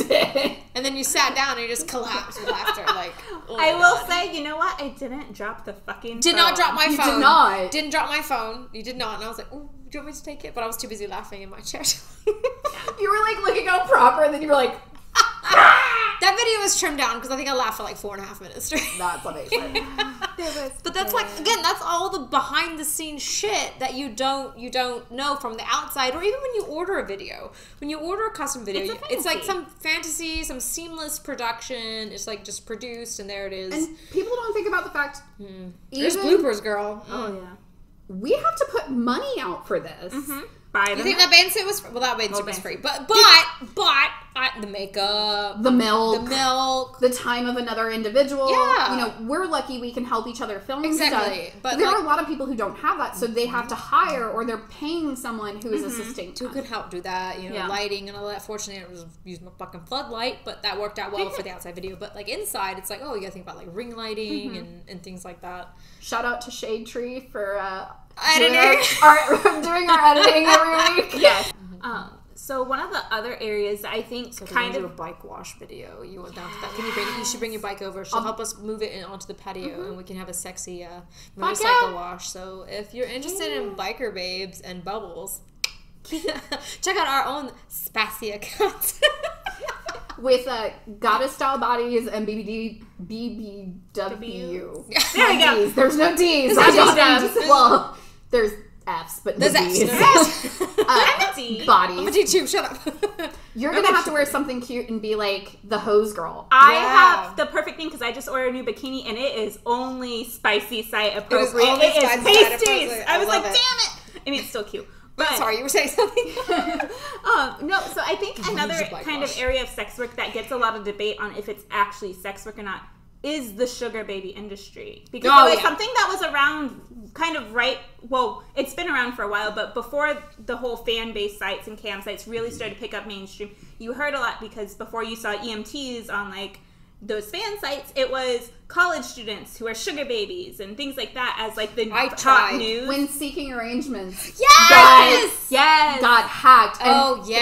and then you sat down and you just collapsed with laughter. Like oh I will God. say, you know what? I didn't drop the fucking. Did not drop my You did phone. not. Didn't drop my phone. You did not. And I was like, oh, do you want me to take it? But I was too busy laughing in my chair. you were like looking all proper and then you were like that video was trimmed down because I think I laughed for like four and a half minutes straight. that's amazing There was But that's like again, that's all the behind the scenes shit that you don't you don't know from the outside, or even when you order a video. When you order a custom video, It's it's like some fantasy, some seamless production. It's like just produced and there it is. and people don't think about the fact hmm. There's even bloopers, girl. Oh mm. yeah. we have to put money out for this mm-hmm. Buy You think that band suit was well? That band suit was free, but but but I, the makeup, the milk the milk. the time of another individual. Yeah. You know, we're lucky we can help each other film Exactly, stuff. but there like- are a lot of people who don't have that, so they have to mm-hmm. hire or they're paying someone who is assisting. Mm-hmm. Who could help do that? You know, Yeah. lighting and all that. Fortunately, I was using my fucking floodlight, but that worked out well for the outside video. But like inside, it's like, oh, you gotta think about like ring lighting mm-hmm. and, and things like that. Shout out to Shade Tree for uh, Editing. doing our, our, doing our editing every week. Yes. Um. So one of the other areas I think So kind do a of bike wash video. You down to that. Can you bring? You should bring your bike over. She'll help us move it in onto the patio, and we can have a sexy uh, motorcycle yeah. wash. So if you're interested in biker babes and bubbles, check out our own Spassy account. With uh, goddess style bodies and BBD BBW. There we go. There's no D's. no I got D's. D's. Well, there's F's, but There's no F's. D's. There's F's. Uh, bodies. I'm a YouTube. Shut up. You're gonna have to wear something cute and be like the hose girl. I Yeah. have the perfect thing because I just ordered a new bikini and it is only spicy site is appropriate. only It is spicy site pasties. appropriate. I I was love like, it. damn it! I mean, it's still cute, But Sorry, you were saying something. um, no, so I think another use a black kind of area of sex work that gets a lot of debate on if it's actually sex work or not is the sugar baby industry because Oh, it was yeah. something that was around kind of right well it's been around for a while but before the whole fan base sites and cam sites really started to pick up mainstream you heard a lot because before you saw emts on like those fan sites it was college students who are sugar babies and things like that as like the I top tried. news When seeking arrangements yes. yes got hacked. And Oh yeah.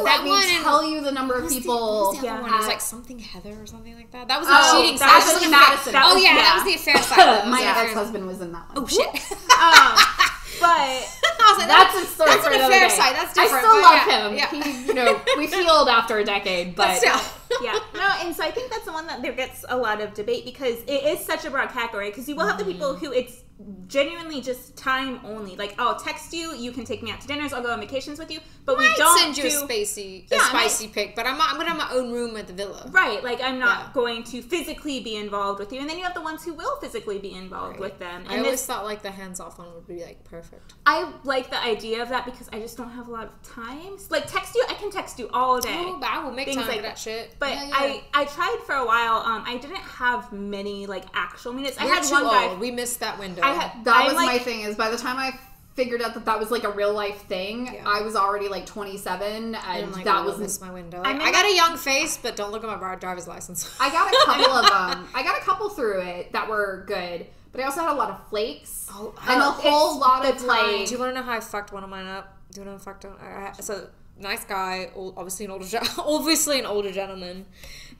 Ooh, that let me one and- tell you the number of What's the- people. what the other Yeah. one? It was like something Heather or something like that. That was a Oh, cheating that site. was That Madison. that Oh yeah, yeah. that was the affair site. My the affair- ex-husband was in that one. Oh shit. um, but like, That's a story That's for an another affair day. site. That's I still love yeah, him. Yeah. He, you know, we healed after a decade, but, but still. yeah, no, and so I think that's the one that there gets a lot of debate because it is such a broad category. Because you will have the people Mm-hmm. who it's genuinely just time only. Like, I'll text you, you can take me out to dinners, I'll go on vacations with you, but we don't send you do, a spacey, a Yeah, spicy pic, but I'm not, I'm gonna have my own room at the villa. Right, like I'm not Yeah. going to physically be involved with you, and then you have the ones who will physically be involved with them. I And always this, thought like the hands off one would be like perfect. I like the idea of that because I just don't have a lot of time. Like text you, I can text you all day. Oh, but I will make Things time like for that shit. But Yeah. I, I tried for a while. Um, I didn't have many like actual minutes. I We're had too one guy. old. We missed that window. I had that I'm was like, my thing. Is by the time I figured out that that was like a real life thing, Yeah. I was already like 27, and like, that was missed my window. I'm I, in I got a young face, but don't look at my bar- driver's license. I got a couple of them. Um, I got a couple through it that were good, but I also had a lot of flakes Oh, and a oh, whole lot of like. Do you want to know how I fucked one of mine up? Do you want to know how I fucked one? I, so nice guy, obviously an older, obviously an older gentleman,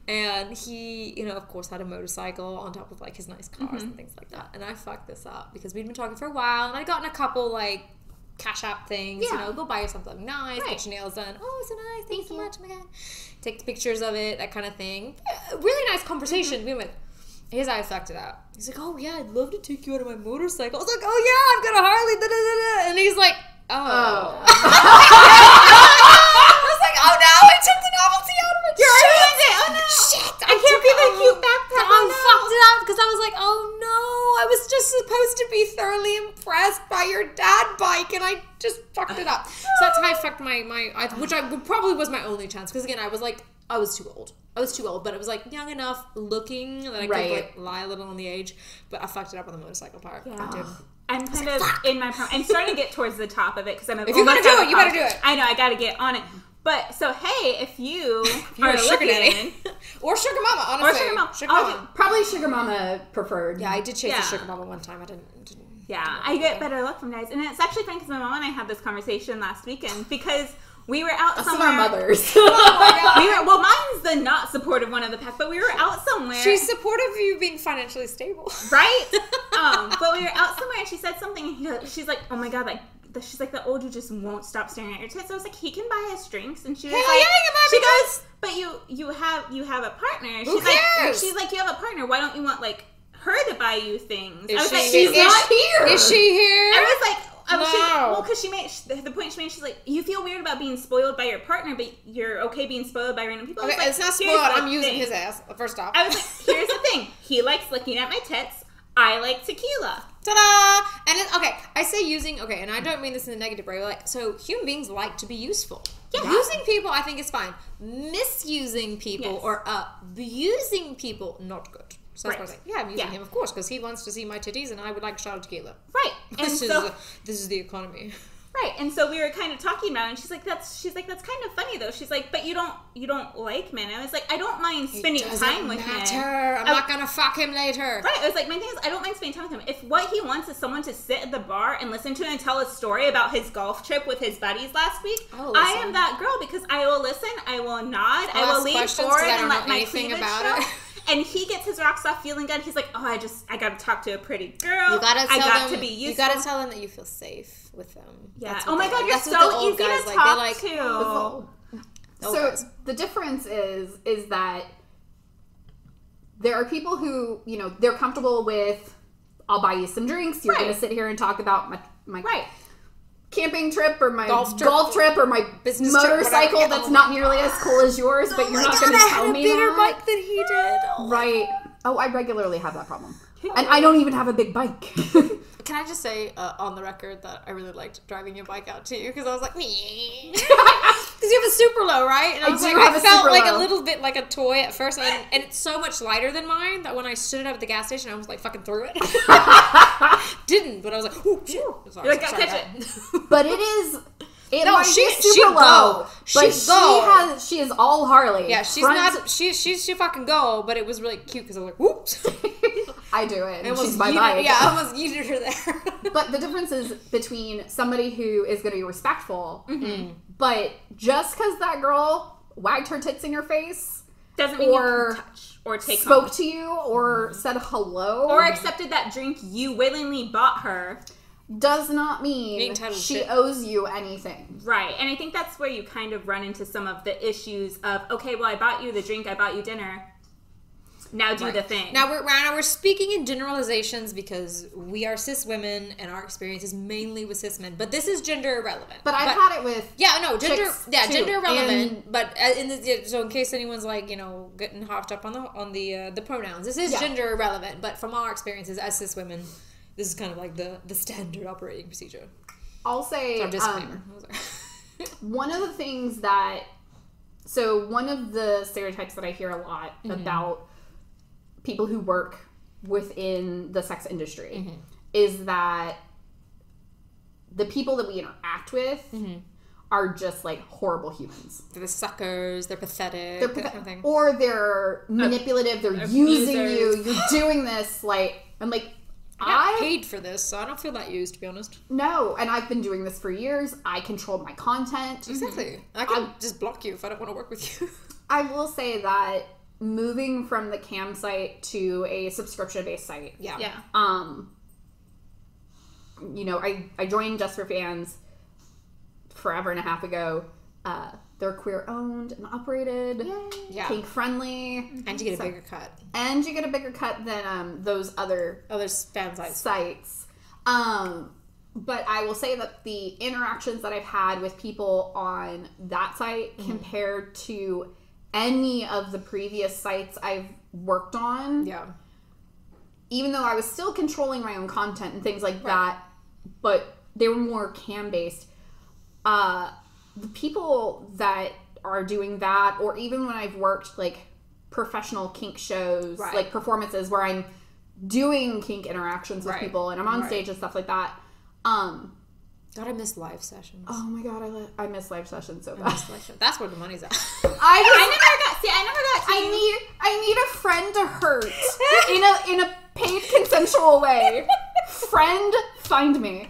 and he, you know, of course, had a motorcycle on top of like his nice cars mm-hmm. and things like that. And I fucked this up because we'd been talking for a while, and I'd gotten a couple like cash app things. You know, go buy yourself something nice, Right. get your nails done. Oh, so nice. Thank, so you. So much. Oh my god. Take pictures of it, that kind of thing. Yeah, Really nice conversation. Mm-hmm. We went. How I fucked it up. He's like, "Oh yeah, I'd love to take you out of my motorcycle." I was like, "Oh yeah, I've got a Harley." Da, da, da, da. And he's like, "Oh." I oh was like, "Oh no, I took the novelty out of it." You're Shit. ruined it. Oh no. Shit! I can't cute backpack. I Oh, no. fucked it up because I was like, "Oh no, I was just supposed to be thoroughly impressed by your dad bike, and I just fucked it up." So that's how I fucked my my, I, which I probably was my only chance because again, I was like, I was too old. I was too old, but it was like young enough looking that I could like lie a little on the age, but I fucked it up on the motorcycle part. I oh. I'm kind of in my. Pro- I'm starting to get towards the top of it because I'm. If you're gonna do it, you better college. do it. I know. I got to get on it. But so hey, if you You're are a sugar looking, daddy or sugar mama, honestly, or sugar mom, Sugar mama. do- Probably sugar mama preferred. Yeah, I did chase Yeah. a sugar mama one time. I didn't. didn't Yeah, I get better luck from guys, and it's actually funny because my mom and I had this conversation last weekend because we were out Us and somewhere. our mothers. We were well, mine's the not supportive one of the pack, but we were out somewhere. She's supportive of you being financially stable. right. um, but we were out somewhere, and she said something. And he, she's like, "Oh my god!" Like the, she's like, "The old you just won't stop staring at your tits." I was like, "He can buy us drinks," and she was Hell like, yeah, he can buy "She me goes, but you you have you have a partner." She's Who like, cares? "She's like, you have a partner. Why don't you want like her to buy you things?" Is I was she- like, She's is- not here. Is she here? I was like, oh, I was she's- No. well, because she made the the point she made. She's like, you feel weird about being spoiled by your partner, but you're okay being spoiled by random people. Okay, like, it's not spoiled. I'm using thing." his ass. First off. I was like, here's the thing. He likes looking at my tits. I like tequila. Ta-da! And it, okay, I say using. Okay, and I don't mean this in a negative way. Like, so human beings like to be useful. Yeah. Using people, I think, is fine. Misusing people Yes. or abusing people, not good. So that's Right. what I say. Yeah, I'm using Yeah. him, of course, because he wants to see my titties, and I would like of tequila. Right. And This is so the, this is the economy. Right. And so we were kind of talking about it and she's like, That's she's like, That's kind of funny though. She's like, But you don't you don't like men. I was like, I don't mind spending time with matter. men. I'm I- not gonna fuck him later. Right. I was like, my thing is, I don't mind spending time with him. If what he wants is someone to sit at the bar and listen to him and tell a story about his golf trip with his buddies last week, I'll I am that girl because I will listen, I will nod, I'll I will lean forward and let my cleavage about show. it. And he gets his rocks off feeling good. He's like, oh, I just, I got to talk to a pretty girl. You gotta I got them. to be you gotta tell them that you feel safe with them. yeah. That's Oh my god, you're that's so easy guys to like. talk They're like, to. Oh, Old so guys. the difference is is that there are people who you know they're comfortable with i'll buy you some drinks you're Right. gonna sit here and talk about my, my Right. camping trip or my Golf golf trip. trip, or my Business motorcycle whatever. that's not nearly as cool as yours but Oh you're not God, gonna I tell had a me bigger that. bike than he did. Oh right oh i regularly have that problem and I don't even have a big bike. Can I just say uh, on the record that I really liked driving your bike out to you because I was like, because you have a super low, right? And I, I was like, I felt like low. a little bit like a toy at first, and, and it's so much lighter than mine that when I stood it up at the gas station, I was like fucking threw it. Didn't, but I was like, oh shit! Sorry, You're like, sorry, "Gotta catch God." but it is. It No, might she- be super she low, go. but She she go. has. She is all Harley. Yeah, she's Front- not. She she she fucking go, but it was really cute because I was like, whoops! I do it. I And almost she's my yeeted- bike. Yeah, I almost yeeted her there. But the difference is between somebody who is going to be respectful, Mm-hmm. but just because that girl wagged her tits in your face, Doesn't mean Or you can touch or take spoke home. to you, or said hello, or accepted that drink you willingly bought her. Does not mean she shit. owes you anything. Right. And I think that's where you kind of run into some of the issues of, okay, well, I bought you the drink, I bought you dinner. Now do the thing. Now we're now we're speaking in generalizations because we are cis women and our experience is mainly with cis men. But this is gender irrelevant. But I've had it with yeah, no, gender yeah, too. gender irrelevant. And- but uh, in the, so in case anyone's like you know getting hopped up on the on the uh, the pronouns, this is Yeah. gender irrelevant. But from our experiences as cis women, this is kind of like the the standard operating procedure. I'll say um, disclaimer. One of the things that so one of the stereotypes that I hear a lot mm-hmm. about people who work within the sex industry mm-hmm. is that the people that we interact with mm-hmm. are just like horrible humans. they're the suckers. They're pathetic. They're that pathet- kind of or they're manipulative. They're using you. You're doing this like I'm like I got I paid for this, so I don't feel that used to be honest. no, and I've been doing this for years. I control my content. Exactly. I can just block you if I don't want to work with you. I will say that moving from the cam site to a subscription based site, yeah. yeah. um, you know, I, I joined Just for Fans forever and a half ago. Uh, they're queer owned and operated, Yeah. kink friendly, And you get a bigger cut. and you get a bigger cut than um, those other Oh, there's fan size. sites. Um, but I will say that the interactions that I've had with people on that site Mm-hmm. compared to any of the previous sites I've worked on, Yeah. even though I was still controlling my own content and things like that, but they were more cam based. Uh, the people that are doing that, or even when I've worked like professional kink shows, Right. like performances where I'm doing kink interactions with Right. people and I'm on Right. stage and stuff like that. Um, God, I miss live sessions. oh my god, I, li- I miss live sessions so bad. miss live shows. That's where the money's at. I I never got, see, I never got. I need I need a friend to hurt in a in a paid consensual way. Friend, find me.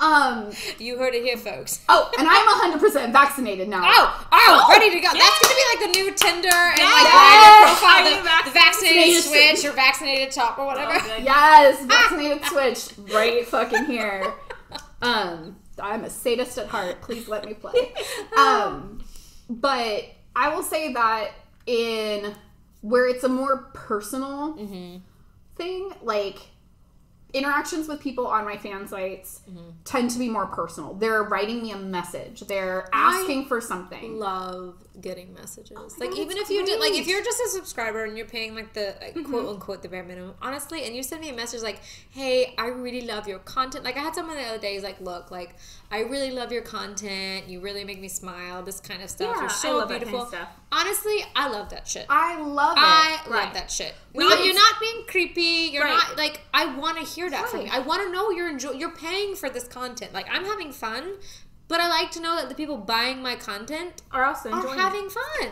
Um. you heard it here, folks. Oh, and I'm 100% vaccinated now. Oh, oh, ready to go. That's gonna be like the new Tinder and like Yes. Grindr profile, Are you the, the vaccinated vaccinated? switch or vaccinated top or whatever. Oh. Yes, vaccinated switch right fucking here. Um, I'm a sadist at heart. Please let me play. Um, but I will say that in where it's a more personal thing, like interactions with people on my fan sites mm-hmm. tend to be more personal. They're writing me a message. They're asking for something. Love getting messages. Oh like God, even if you did, like if you're just a subscriber and you're paying like the like, mm-hmm. quote unquote the bare minimum, honestly, and you send me a message like, "Hey, I really love your content." Like I had someone the other day is like, "Look, like I really love your content. You really make me smile. This kind of stuff. Yeah, you're so that kind beautiful." of stuff. Honestly, I love that shit. I love it. I love that shit. We you're not being creepy. You're Right. not like I want to hear that from Right. you. I want to know you're enjoy. You're paying for this content. Like I'm having fun, but I like to know that the people buying my content Are also are enjoying having fun.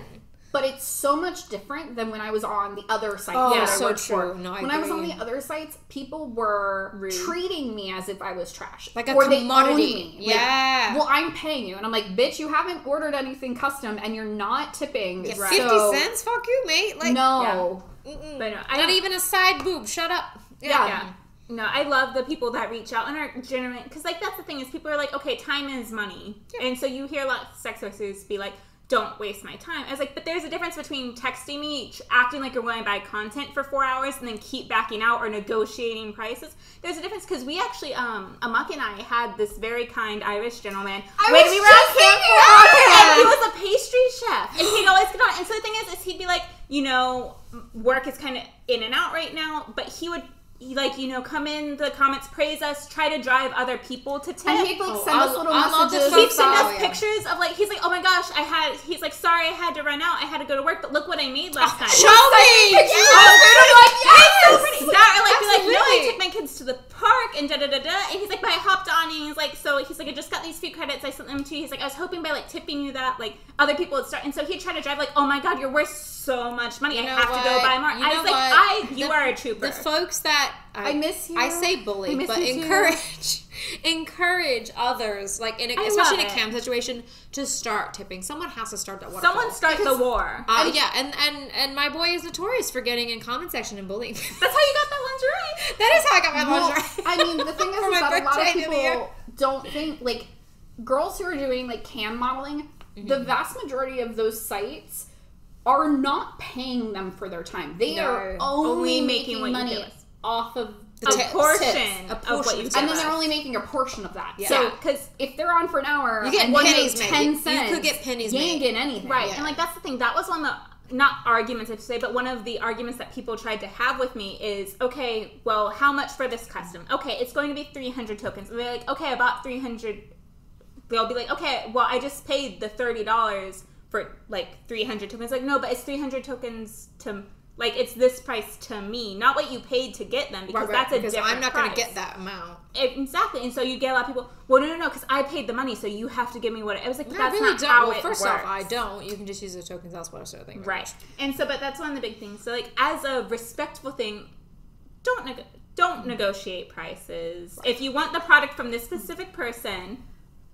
but it's so much different than when I was on the other sites. Oh, that I so true. For. No, I when I was on the other sites, people were Rude. treating me as if I was trash, Like a or they owned commodity. me. Like, Yeah. well, I'm paying you, and I'm like, bitch, you haven't ordered anything custom, and you're not tipping. Yeah, so- Fifty cents? Fuck you, mate. Like no, mm-mm. But no, I not don't- even a side boob. Shut up. Yeah. Yeah. No, I love the people that reach out and are genuine because, like, that's the thing is people are like, okay, time is money, and so you hear a lot of sex workers be like, "Don't waste my time." I was like, but there's a difference between texting me, acting like you're willing to buy content for four hours, and then keep backing out or negotiating prices. There's a difference because we actually, um, Amok and I had this very kind Irish gentleman I when we were just on camp, thinking about and he was a pastry chef, and he'd always get on. And so the thing is, is he'd be like, you know, work is kind of in and out right now, but he would like you know, come in the comments, praise us, try to drive other people to tip. And he'd like Oh, send I- us little I love the messages. He folks sent that- us yeah. pictures of like he's like, oh my gosh, I had. He's like, sorry, I had to run out. I had to go to work, but look what I made last ah, night. Show me! so pretty. That or like be like, no, I Absolutely. took my kids to the park and da da da da. And he's like, but I hopped on and he's like, so he's like, I just got these few credits. I sent them to you. He's like, I was hoping by like tipping you that like other people would start. And so he'd try to drive like, oh my god, you're worth so much money. You I know have to go buy more. You I was like, what? I, you The- are a trooper. The folks that I, I miss you. I say bully, I miss but encourage encourage others, like in a, I especially in love a it. situation, to start tipping. Someone has to start that waterfall. Someone start Because- the war. Uh, yeah, and, and and my boy is notorious for getting in comment section and bullying. That's how you got that lingerie. that is how I got my Well, lingerie. I mean, the thing is, is that a lot of birthday the other year. people don't think like girls who are doing like cam modeling. Mm-hmm. The vast majority of those sites are not paying them for their time. They No. are only, Only making making money off of The a portion, tips. A of portion what of you tips. and then they're only making a portion of that. Yeah. So because if they're on for an hour, You get you pennies made. ten You could get pennies You ain't getting anything. Right, Yeah. and like that's the thing. That was one of the not arguments I to say, but one of the arguments that people tried to have with me is, okay, well, how much for this custom? Okay, it's going to be three hundred tokens. And they're like, okay, I bought three hundred. They'll be like, okay, well, I just paid the thirty dollars for like three hundred tokens. Like, no, but it's three hundred tokens to like it's this price to me, not what you paid to get them, because Right, right, that's a because different I'm not going to get that amount. Exactly, and so you get a lot of people. Well, no, no, no, because I paid the money, so you have to give me what it, it was like. I that's really not don't. how well, it first works. off, I don't. You can just use the tokens elsewhere. So you very Right. And so, but that's one of the big things. So, like, as a respectful thing, don't neg- don't negotiate prices. If you want the product from this specific person,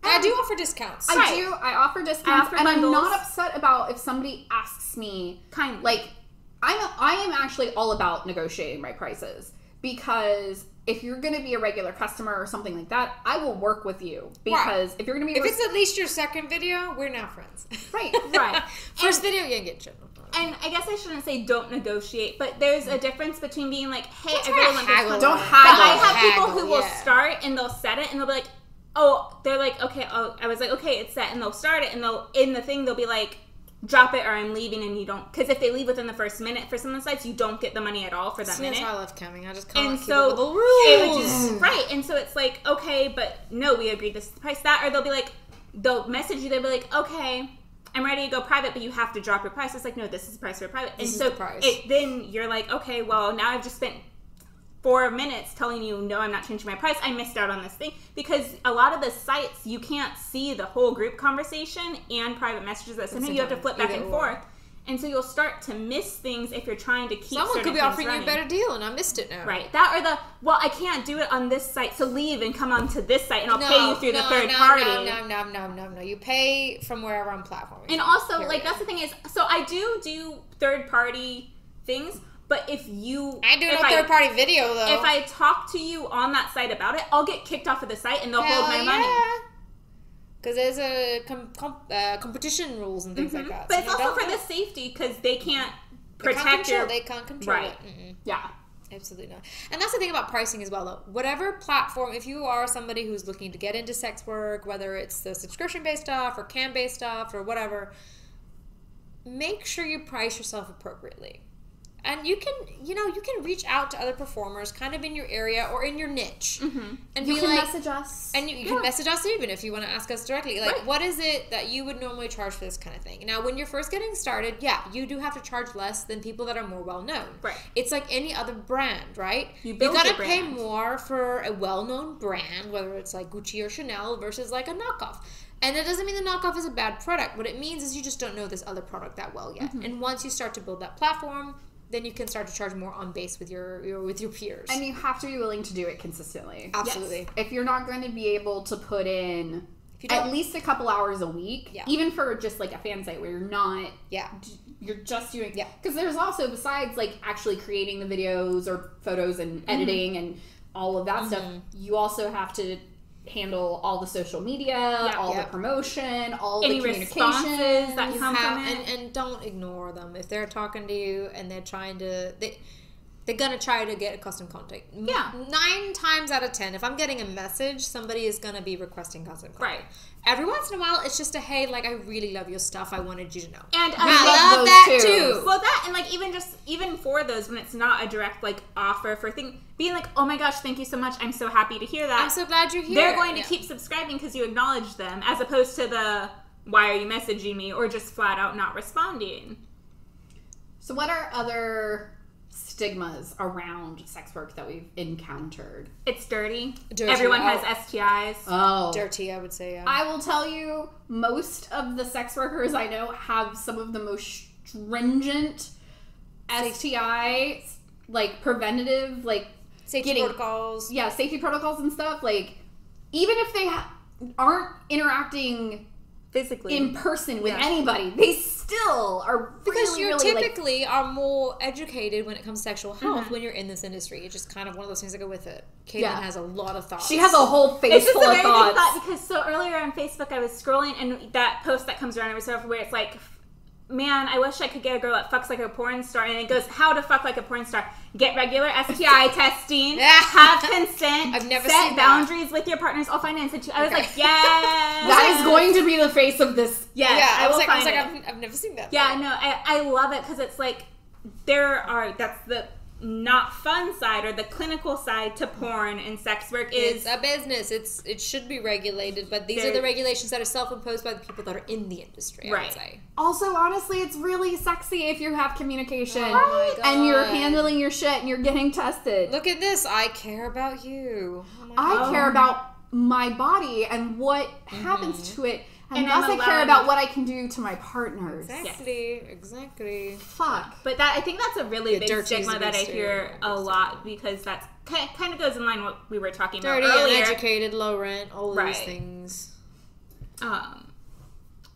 I do offer discounts. I Right. do. I offer discounts, um, offer and I'm not upset about if somebody asks me kind like I'm I am actually all about negotiating my prices because if you're going to be a regular customer or something like that, I will work with you because if you're going to be if a it's at least your second video, we're now friends. right, right. First video, you ain't get shit. And I guess I shouldn't say don't negotiate, but there's a difference between being like, hey, I really want this Don't But haggle. I have people Haggle, who will start and they'll set it and they'll be like, oh, they're like, okay, oh, I was like, okay, it's set, and they'll start it and they'll in the thing they'll be like, drop it or I'm leaving, and you don't because if they leave within the first minute for some of the sites, you don't get the money at all for that See, that's minute. why I love coming. I just call And it so keep it with the rules. just right, and so it's like okay, but no, we agreed this is the price that, or they'll be like, they'll message you, they'll be like, okay, I'm ready to go private, but you have to drop your price. It's like no, this is the price for private, and This so it then you're like, okay, well now I've just spent four minutes telling you no, I'm not changing my price. I missed out on this thing because a lot of the sites you can't see the whole group conversation and private messages that sometimes you have to flip back and forth. And so you'll start to miss things if you're trying to keep. Someone could be offering you a better deal, and I missed it now. Right. That or the well, I can't do it on this site, so leave and come on to this site, and I'll No, pay you through no, the third no, party. No, no, no, no, no, no. You pay from wherever I'm platforming. And also, Period. like that's the thing is, so I do do third party things, but if you, I do no third party video though. If I talk to you on that site about it, I'll get kicked off of the site, and they'll hold my money. Because there's a com- com- uh, competition rules and things like that. Mm-hmm. But So it's also for do the safety because they can't They can't protect control. your. They can't control Right. it. Mm-mm. yeah. Absolutely not. And that's the thing about pricing as well, though. Whatever platform, if you are somebody who's looking to get into sex work, whether it's the subscription based stuff or cam based stuff or whatever, make sure you price yourself appropriately. And you can, you know, you can reach out to other performers kind of in your area or in your niche and You be can like, message us. and you, you can message us even if you want to ask us directly. Like, Right. what is it that you would normally charge for this kind of thing? Now, when you're first getting started, yeah, you do have to charge less than people that are more well known. Right. It's like any other brand, right? You build gotta your pay more for a well known brand, whether it's like Gucci or Chanel versus like a knockoff. And it doesn't mean the knockoff is a bad product. What it means is you just don't know this other product that well yet. Mm-hmm. And once you start to build that platform, then you can start to charge more on base with your, your with your peers. and you have to be willing to do it consistently. Absolutely. If you're not going to be able to put in If you don't- at least a couple hours a week, Yeah. even for just like a fan site where you're not Yeah. you're just doing Yeah. because there's also besides like actually creating the videos or photos and Mm-hmm. editing and all of that stuff you also have to handle all the social media all Yep. the promotion all Any the communications that come Have- from it. and, and don't ignore them if they're talking to you and they're trying to they they're gonna try to get a custom content. M- Yeah. Nine times out of ten, if I'm getting a message, somebody is gonna be requesting custom content. Right. Every once in a while, it's just a hey, like I really love your stuff. I wanted you to know. And I I love those that too. too. Well, that and like even just even for those when it's not a direct like offer for thing, being like, oh my gosh, thank you so much. I'm so happy to hear that. I'm so glad you're here. They're going to Yeah. keep subscribing because you acknowledge them, as opposed to the why are you messaging me or just flat out not responding. So, what are other stigmas around sex work that we've encountered? It's dirty. Dirty, Everyone oh. has STIs. Oh, dirty. I would say. Yeah. I will tell you, most of the sex workers I know have some of the most stringent STI, like preventative, like Safety getting- protocols. yeah, safety protocols and stuff. Like, even if they ha- aren't interacting Physically. in person with Yeah. anybody, they still are Because really, you really, like, typically are more educated when it comes to sexual health Mm-hmm. when you're in this industry. It's just kind of one of those things that go with it. Caitlin Yeah. has a lot of thoughts. she has a whole face it's just full a of thoughts. thought because so earlier on Facebook I was scrolling and that post that comes around every so often where it's like, man, I wish I could get a girl that fucks like a porn star, and it goes, how to fuck like a porn star: get regular STI testing, have consent, I've never set seen that. boundaries with your partners. I'll find it. I was Okay. like, yes, that is going to be the face of this. Yes, yeah, I, I was like, I was like I've, I've never seen that. Yeah, no, I, I love it because it's like there are that's the not fun side or the clinical side to porn and sex work It's is a business. It's it should be regulated, but these are the regulations that are self-imposed by the people that are in the industry. I Right. would say. Also, honestly, it's really sexy if you have communication Oh my and you're handling your shit and you're getting tested. Look at this. I care about you. Oh I God. care about my body and what happens mm-hmm. to it, and, And thus care about what I can do to my partners. Exactly. Exactly. Fuck. but that I think that's a really Yeah, big stigma that I hear a lot because that's kind of goes in line with what we were talking Dirty, about earlier. uneducated, low rent, all of Right. these things. Um,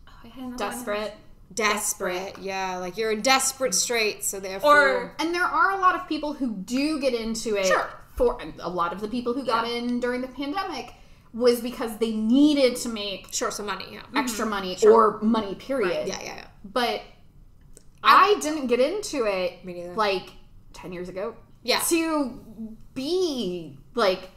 oh, I had another one. Desperate. Desperate. Yeah, like you're in desperate straits, so therefore. Or And there are a lot of people who do get into it. Sure. For a lot of the people who got Yeah. in during the pandemic was because they needed to make sure, some money. Yeah. Mm-hmm. extra money or money. Period. Yeah, yeah, yeah. But I didn't get into it like ten years ago. Yeah. To be like,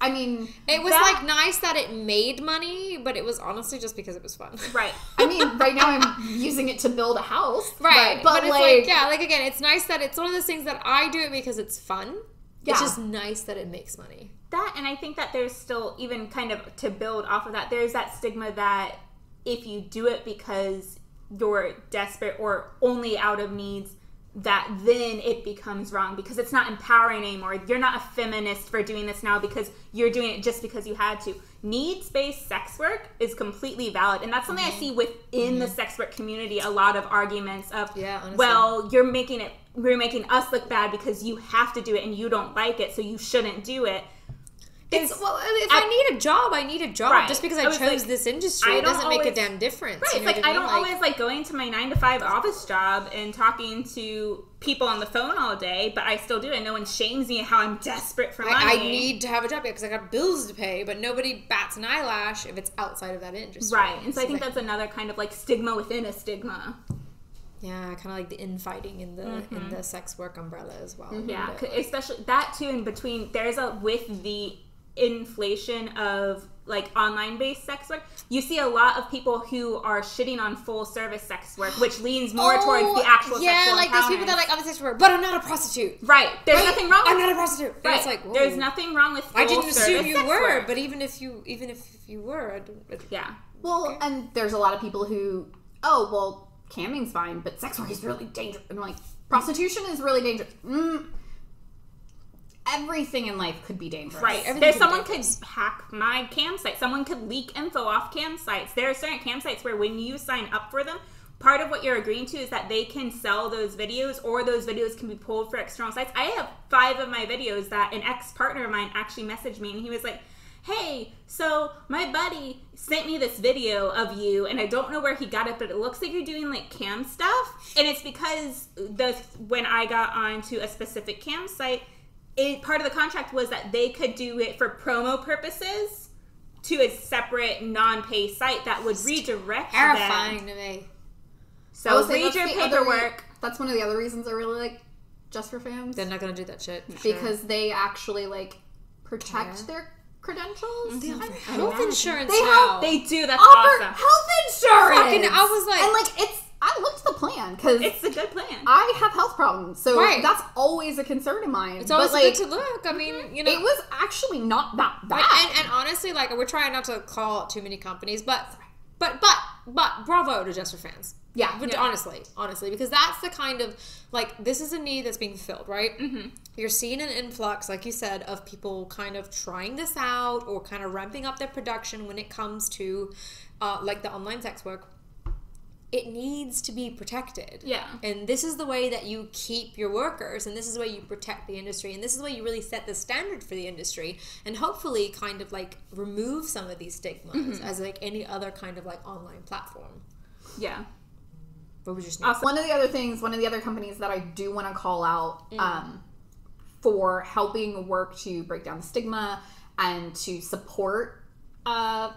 I mean, It was That- like nice that it made money, but it was honestly just because it was fun. right. I mean, right now I'm using it to build a house. Right. But, But, it's like, like, yeah, like again, it's nice that it's one of those things that I do it because it's fun. Yeah. It's just nice that it makes money. That and i think that there's still even kind of to build off of that there's that stigma that if you do it because you're desperate or only out of needs that then it becomes wrong because it's not empowering anymore. You're not a feminist for doing this now because you're doing it just because you had to. Needs-based sex work is completely valid and that's something i mm-hmm. see within the mm-hmm. sex work community a lot of arguments of Yeah, well you're making it you're making us look bad because you have to do it and you don't like it so you shouldn't do it It's well, if I, need a job, I need a job. Right. Just because I I, chose like, this industry, it doesn't make a damn difference. Right, you know like I mean? don't always like going to my nine to five office job and talking to people on the phone all day, but I still do it. No one shames me how I'm desperate for money. I, I need to have a job because I got bills to pay, but nobody bats an eyelash if it's outside of that industry. right, and so I think like- that's another kind of like stigma within a stigma. yeah, kind of like the infighting in the in Mm-hmm. the sex work umbrella as well. Yeah, especially that too. In between, there's a with the inflation of like online based sex work, you see a lot of people who are shitting on full service sex work, which leans more towards the actual Oh, yeah, sexual like those people that encounters. like I'm a sex worker, but I'm not a prostitute. right. There's Right? nothing wrong. I'm not a prostitute. And Right. It's like whoa. there's nothing wrong with. I didn't full assume you sex were, work. but even if you even if you were, I don't, I don't- yeah. Well, and there's a lot of people who, oh, well, camming's fine, but sex work is really dangerous. And like, prostitution is really dangerous. Mm, everything in life could be dangerous. Right. everything There's could someone could hack my cam site. Someone could leak info off cam sites. There are certain cam sites where when you sign up for them, part of what you're agreeing to is that they can sell those videos or those videos can be pulled for external sites. I have five of my videos that an ex partner of mine actually messaged me and he was like, Hey, so my buddy sent me this video of you, and I don't know where he got it, but it looks like you're doing like cam stuff. And it's because the when I got onto a specific cam site, it part of the contract was that they could do it for promo purposes to a separate non-pay site that would redirect terrifying them. to me. I So would say read that's your the other re- that's one of the other reasons I really like just for fans They're not gonna do that shit. for sure. because they actually like protect Yeah. their credentials. Mm-hmm. they I- offer health insurance They now. have- They do. That's offer awesome. health insurance. Fucking- I was like- and like it's. I looked at the plan because It's a good plan. I have health problems, so Right. that's always a concern of mine. it's always but like, good to look. I mean, you know, it was actually not that bad. Like, and, and honestly, like we're trying not to call out too many companies, but but but but bravo to Just for Fans. Yeah. but Yeah. honestly, honestly, because that's the kind of like this is a need that's being filled, right? Mm-hmm. You're seeing an influx, like you said, of people kind of trying this out or kind of ramping up their production when it comes to uh, like the online sex work. It needs to be protected. Yeah. And this is the way that you keep your workers, and this is the way you protect the industry, and this is the way you really set the standard for the industry, and hopefully kind of like remove some of these stigmas as like any other kind of like online platform. yeah. But we just Awesome. One of the other things, one of the other companies that I do want to call out Mm. um, for helping work to break down the stigma and to support uh,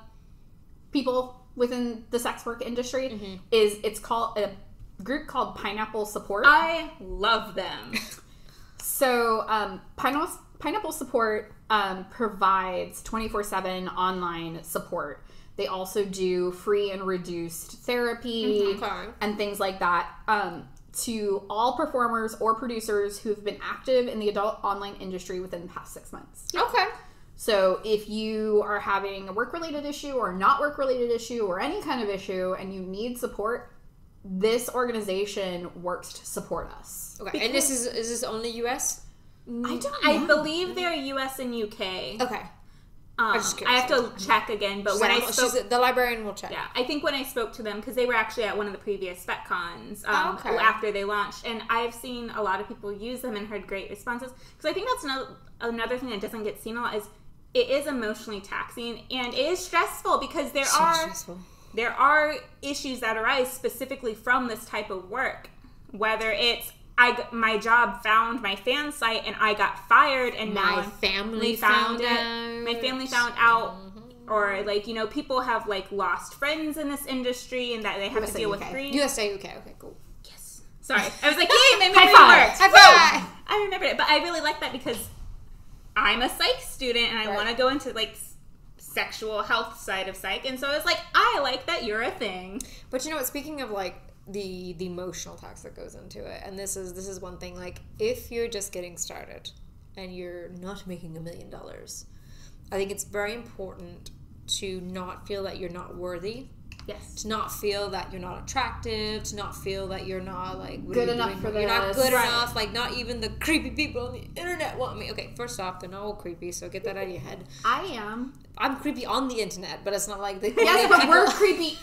people within the sex work industry Mm-hmm. is it's called a group called Pineapple Support. I love them. So, um, Pineapple, Pineapple Support um, provides 24 7 online support. They also do free and reduced therapy Okay. and things like that um, to all performers or producers who've been active in the adult online industry within the past six months. okay. So, if you are having a work related issue or not work related issue or any kind of issue and you need support, this organization works to support us. Okay. and this is is this only US? I don't I know. believe they're U.S. and U.K. Okay. Um, I have to check again, but when I She's- spoke, the librarian will check. yeah, I think when I spoke to them because they were actually at one of the previous FetCons um, Okay. after they launched, and I've seen a lot of people use them and heard great responses. Because I think that's another another thing that doesn't get seen a lot is it is emotionally taxing and it is stressful because there So are stressful. there are issues that arise specifically from this type of work whether it's I my job found my fan site and I got fired and My I'm- family found, found it out. my family found out mm-hmm. or like you know people have like lost friends in this industry and that they have USA, to deal with UK. grief USA, UK. Okay, cool. yes sorry I was like yay my memory five. worked High five. I remembered it but I really like that because I'm a psych student and I Right. want to go into like sexual health side of psych and so it's like I like that you're a thing But you know what? Speaking of like the the emotional tax that goes into it, and this is this is one thing. Like if you're just getting started and you're not making a million dollars, I think it's very important to not feel that you're not worthy, yes to not feel that you're not attractive, to not feel that you're not like Good enough doing? for You're not good Right. enough. Like not even the creepy people on the internet want me. Okay, first off, they're not all creepy, so get that out of your head. I am. I'm creepy on the internet, but it's not like the Yes, but we're creepy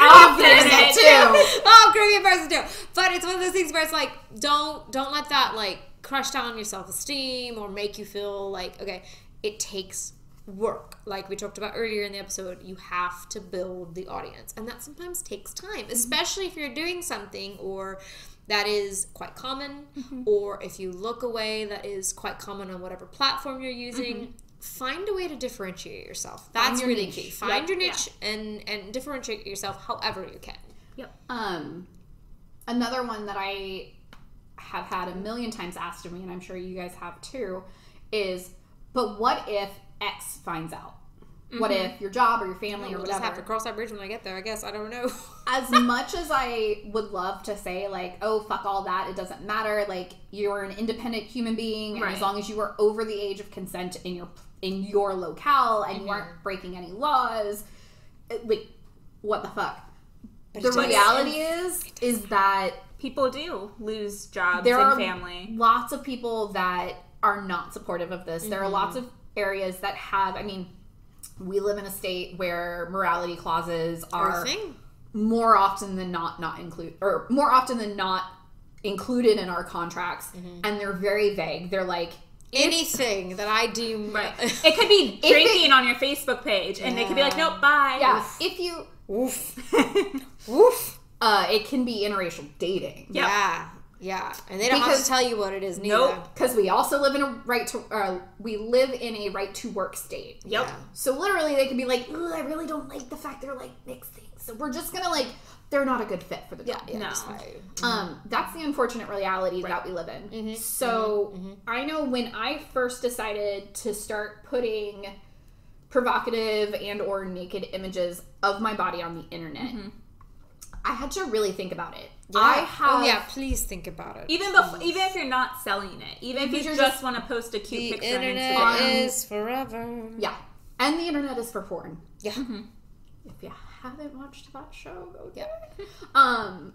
Off the internet, too. oh, creepy person too. But it's one of those things where it's like, don't don't let that like crush down your self esteem or make you feel like okay, it takes work. Like we talked about earlier in the episode, you have to build the audience, and that sometimes takes time, mm-hmm. especially if you're doing something or that is quite common, mm-hmm. or if you look away that is quite common on whatever platform you're using. Mm-hmm. Find a way to differentiate yourself. That's your really niche. key. Find Yep, your yeah. niche and and differentiate yourself however you can. Yep. Um, another one that I have had a million times asked of me, and I'm sure you guys have too, is, but what if X finds out? What mm-hmm. if your job or your family or We'll just have to cross that bridge when I get there. I guess I don't know. As much as I would love to say, like, oh, fuck all that, it doesn't matter. Like, you're an independent human being, and Right. as long as you are over the age of consent in your in your locale and you mm-hmm. aren't breaking any laws, it- like, what the fuck? the it does. reality is, is that people do lose jobs there and are family lots of people that are not supportive of this. There are lots mm-hmm. of areas that have. I mean, we live in a state where morality clauses are more often than not not include or more often than not included in our contracts, and they're very vague. They're like. Anything that I deem Right. It could be drinking on your Facebook page, and they could be like, "Nope, bye." Yeah, if you, Woof. Woof. uh, it can be interracial dating. Yep. Yeah. Yeah, and they don't have to tell you what it is neither. Nope. because we also live in a right to uh, we live in a right to work state. Yep. Yeah. So literally, they could be like, "Ugh, I really don't like the fact they're like mixing. So we're just gonna like, they're not a good fit for the job. Yeah, No. just like- Um, that's the unfortunate reality that we live in. Mm-hmm. So I know when I first decided to start putting provocative and or naked images of my body on the internet, I had to really think about it. I have oh yeah, please think about it. Even before, even if you're not selling it, even if you just want to post a cute picture on internet Instagram. is forever. yeah, and the internet is for porn. Yeah. If you haven't watched that show, go do it. Um,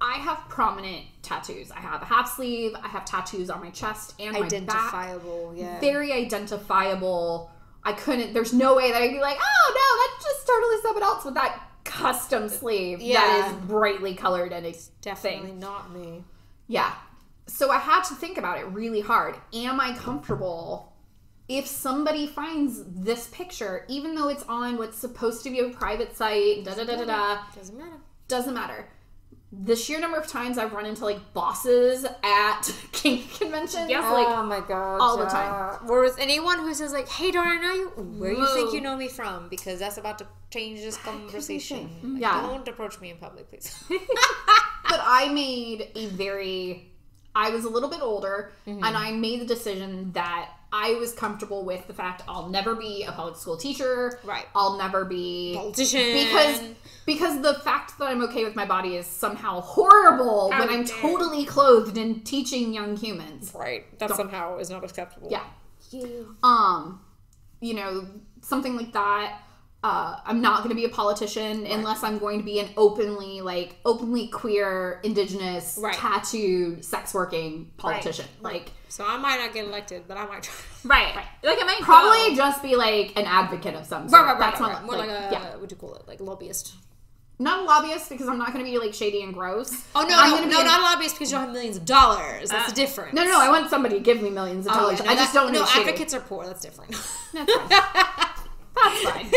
I have prominent tattoos. I have a half sleeve. I have tattoos on my chest and my back. Identifiable. Yeah. Very identifiable. I couldn't. There's no way that I'd be like, oh no, that's just totally someone else with that custom sleeve that Yeah. is brightly colored and it's Definitely thing. not me. Yeah. So I had to think about it really hard. Am I comfortable if somebody finds this picture, even though it's on what's supposed to be a private site, da da da da da, Doesn't matter. doesn't matter. The sheer number of times I've run into like bosses at kink conventions, Yep. like oh my god. all the yeah. time. Whereas anyone who says like, "Hey, don't I know you? Where you think you know me from?" Because that's about to change this conversation. Like, Yeah. Don't approach me in public, please. but I made a very I was a little bit older Mm-hmm. and I made the decision that I was comfortable with the fact I'll never be a public school teacher. Right. I'll never be Politician. because because the fact that I'm okay with my body is somehow horrible when I'm totally clothed and teaching young humans. right, that somehow is not acceptable. Yeah. Um, you know, something like that. Uh, I'm not going to be a politician unless I'm going to be an openly, like, openly queer, indigenous, Right. tattooed, sex working politician. Like, So I might not get elected, but I might try. right. Like I might probably go. just be like an advocate of some sort. Right, right, right, That's right, right. More like, like, a yeah. what do you call it? Like lobbyist. Not a lobbyist because I'm not going to be like shady and gross. Oh no, I'm no, no, an- not a lobbyist because you don't have millions of dollars. That's Uh, the difference. No, no, no. I want somebody to give me millions of Oh, dollars. yeah, no, I just don't know. No, shady. advocates are poor. That's different. That's fine. That's fine.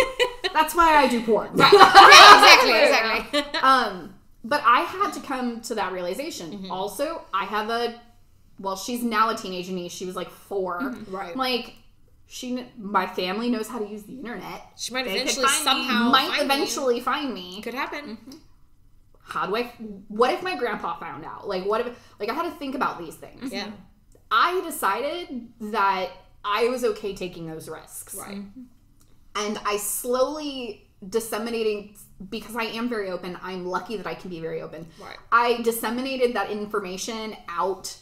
That's why I do porn. exactly, exactly. um but i had to come to that realization Mm-hmm. also i have a well she's now a teenage niece she was like 4 Mm-hmm. Right. like she my family knows how to use the internet She might They eventually find me. somehow might find eventually find me Could happen. how do i what if my grandpa found out like what if like i had to think about these things Yeah. i decided that i was okay taking those risks Right. And I slowly disseminating because I am very open. I'm lucky that I can be very open. Right. I disseminated that information out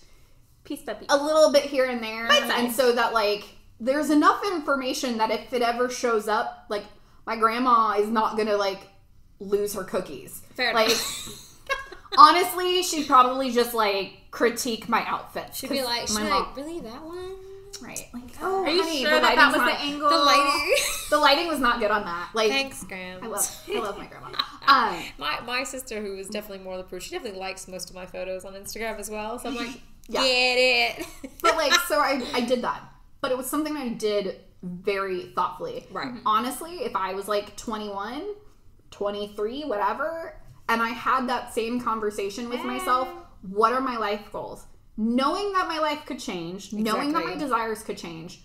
piece by piece. a little bit here and there, and so that like there's enough information that if it ever shows up, like my grandma is not gonna like lose her cookies. Fair like enough. honestly, she'd probably just like critique my outfit. She'd be like, she'd be mom, like, really that one? Right? Like, oh, Are you honey, sure the that that was not- the angle? The lighting. The lighting was not good on that. Like, Thanks, Graham. I love, I love my grandma. Um, My, my sister, who is definitely more the proof, she definitely likes most of my photos on Instagram as well. So I'm like, Yeah. get it. but like, so I, I did that, but it was something I did very thoughtfully. Right. Honestly, if I was like 21, 23, whatever, and I had that same conversation with myself, what are my life goals? Knowing that my life could change, knowing that my desires could change,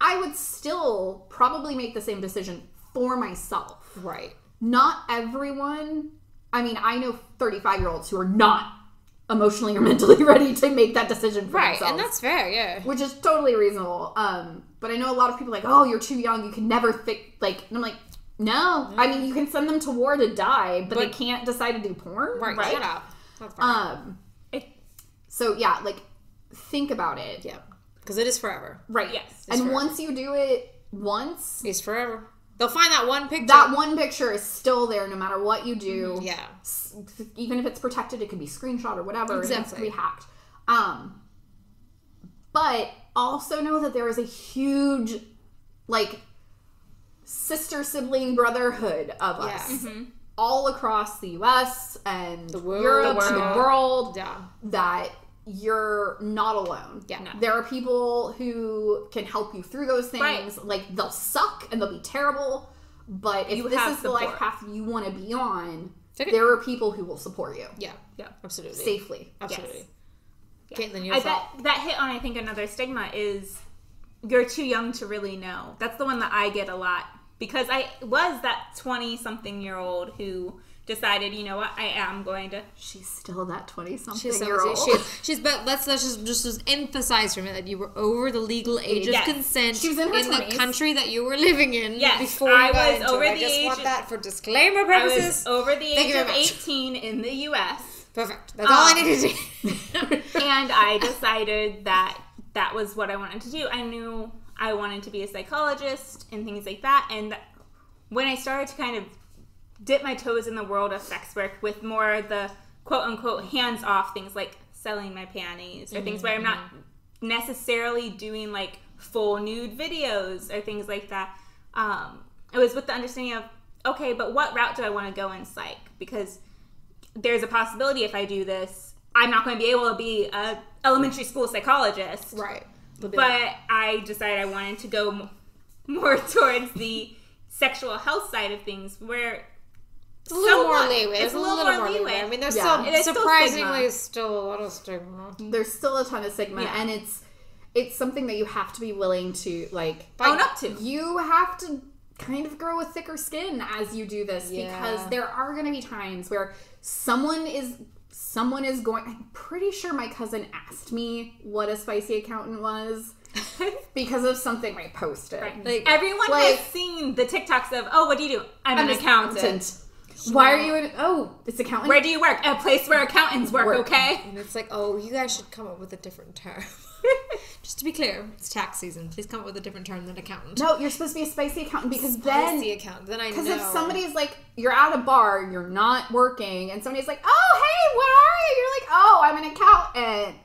I would still probably make the same decision for myself. right. not everyone i mean i know 35 year olds who are not emotionally or mentally ready to make that decision for Right. themselves And that's fair, yeah. which is totally reasonable um but i know a lot of people are like oh you're too young you can never think like and i'm like no i mean you can send them to war to die but, they can't decide to do porn Right. right Shut up. Um so yeah like think about it yeah. Because it is forever. right Yes. and forever. once you do it once It's forever. They'll find that one picture. that one picture is still there no matter what you do Yeah. even if it's protected, it can be screenshot or whatever. It has to Exactly. be hacked. Um, but also know that there is a huge, like, sister sibling brotherhood of us Yes. all across the U.S. and world, Europe the and the world. world Yeah. that you're not alone. Yeah. No. There are people who can help you through those things. Right. Like they'll suck and they'll be terrible, but if You this have is the life path you want to be on, Take it. there are people who will support you Yeah. Yeah. Absolutely. safely. Absolutely. Caitlin, you I thought? that that hit on I think another stigma is you're too young to really know. That's the one that I get a lot because I was that 20 something year old who decided, you know what, I am going to She's still that twenty something She's, year old. she, she's but let's let's just just, just emphasize for a minute that you were over the legal age of Yes. consent She was in her the 20s. country that you were living in Yes, before I you got was into over it. I the just age- want that for disclaimer I was over the Thank age of 18 in the US. Perfect. That's all I Um, needed to do. and I decided that that was what I wanted to do. I knew I wanted to be a psychologist and things like that. And when I started to kind of dip my toes in the world of sex work with more the quote unquote hands off things like selling my panties or things where I'm not necessarily doing like full nude videos or things like that, um, it was with the understanding of okay, but what route do I want to go in psych? Because there's a possibility if I do this, I'm not going to be able to be a elementary school psychologist. right. But I decided I wanted to go more towards the sexual health side of things, where a little more somewhat- leeway. It's, a little, more leeway. I mean, there's Yeah. It is still still surprisingly stigma. still a lot of stigma. There's still a ton of stigma, Yeah. and it's it's something that you have to be willing to like own up to. you have to kind of grow a thicker skin as you do this Yeah. because there are going to be times where someone is someone is going I'm pretty sure my cousin asked me what a spicy accountant was because of something I posted. Right. Like- Everyone like- has seen the TikToks of, oh, what do you do? I'm, an an accountant. Why are you in Oh, it's accountant. Where do you work? A place where accountants work, Work. okay? And it's like, oh, you guys should come up with a different term. Just to be clear, it's tax season. Please come up with a different term than accountant. no, you're supposed to be a spicy accountant because then. Spicy then account. Then I know. Because if somebody's like, you're at a bar, you're not working, and somebody's like, oh, hey, what are you? You're like, oh, I'm an accountant.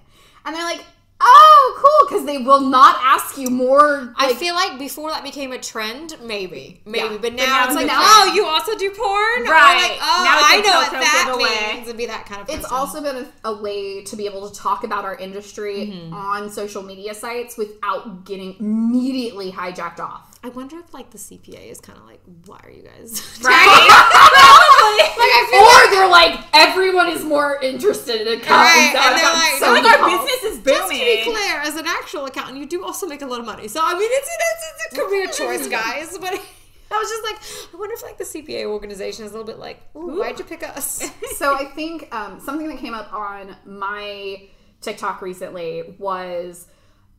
And they're like, oh, cool, because they will not ask you more. I feel like before that became a trend, maybe, maybe, Yeah. but now, now it's it's like, a oh, you also do porn, Right. like, oh, Now it's a I know what telltale that giveaway. means, and be that kind of. it's also been a, a way to be able to talk about our industry Mm-hmm. on social media sites without getting immediately hijacked off. I wonder if like the CPA is kind of like, why are you guys? Right? like I feel Or they're like, everyone is more interested in accountants. Right, and they're like- so like our business is booming. Just to be clear, as an actual accountant, you do also make a lot of money. So I mean, it's it's, it's a career choice, guys. But I was just like, I wonder if like the CPA organization is a little bit like, Ooh, why'd you pick us? so I think um, something that came up on my TikTok recently was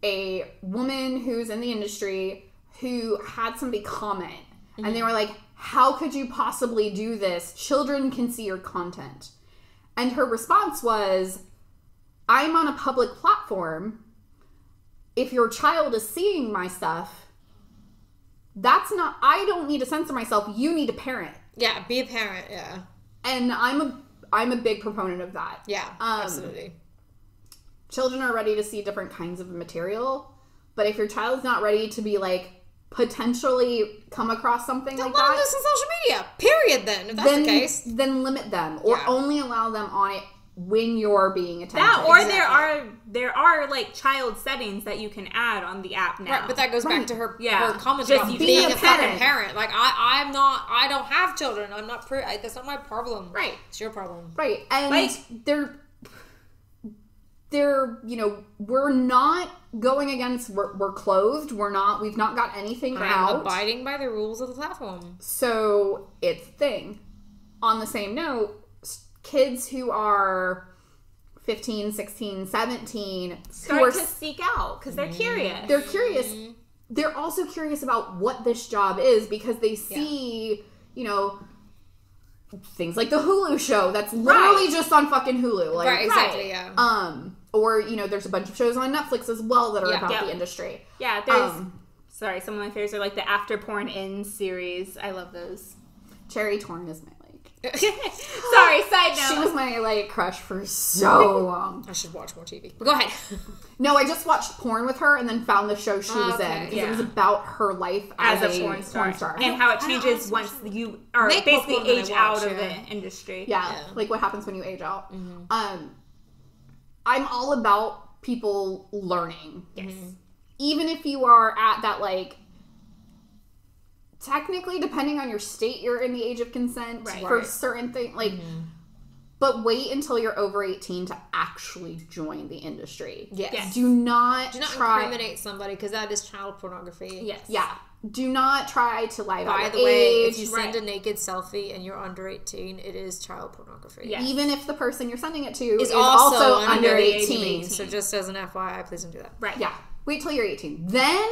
a woman who's in the industry who had somebody comment and they were like, How could you possibly do this? Children can see your content. And her response was, I'm on a public platform. If your child is seeing my stuff, that's not, I don't need to censor myself. You need to parent yeah, be a parent. Yeah, and I'm a I'm a big proponent of that. yeah, Um, absolutely. Children are ready to see different kinds of material, but if your child's not ready to be like potentially come across something Don't like let them that, do some social media. Period. Then, if that's then the case. then limit them or Yeah. only allow them on it when you're being attentive. That or Exactly. there are there are like child settings that you can add on the app now. Right, but that goes back to her Yeah. her comment Just about you being being a a fucking parent. parent. Like I, I'm not. I don't have children. I'm not. Pre- I, that's not my problem. Right. It's your problem. right, and Like- they're they're you know we're not going against we're, we're closed we're not we've not got anything I'm out abiding by the rules of the platform. So it's a thing. On the same note, kids who are 15, 16, 17, who start are to seek out because they're curious. they're curious. They're also curious about what this job is because they see, you know, things like the Hulu show that's literally Right. just on fucking Hulu. Like, right. Exactly. right. Yeah. um, or you know, there's a bunch of shows on Netflix as well that are Yeah. about Yeah. the industry. yeah, there's Um, sorry, some of my favorites are like the After Porn Ends series. I love those. Cherry Torn is my like. sorry, side note. She was my like crush for so long. I should watch more TV. But go ahead. No, I just watched porn with her and then found the show she was Okay, in because yeah. it was about her life as as, a porn star, star. and how it changes once you are Make more basically porn than I age out of yeah. the industry. yeah, Yeah. Mm-hmm. like what happens when you age out. Um, I'm all about people learning, Yes. even if you are at that like. Technically, depending on your state, you're in the age of consent Right. for Right. certain things. Like, Mm-hmm. but wait until you're over 18 to actually join the industry. Yes. Yes. Do not, Do not try. incriminate somebody because that is child pornography. Yes. Yeah. Do not try to lie about By your the way, age. if you send right. a naked selfie and you're under 18, it is child pornography. Yeah. even if the person you're sending it to Is is, also, also, under, under the age of 18. 18. So just as an FYI, please don't do that. Right. Yeah. Wait till you're 18. Then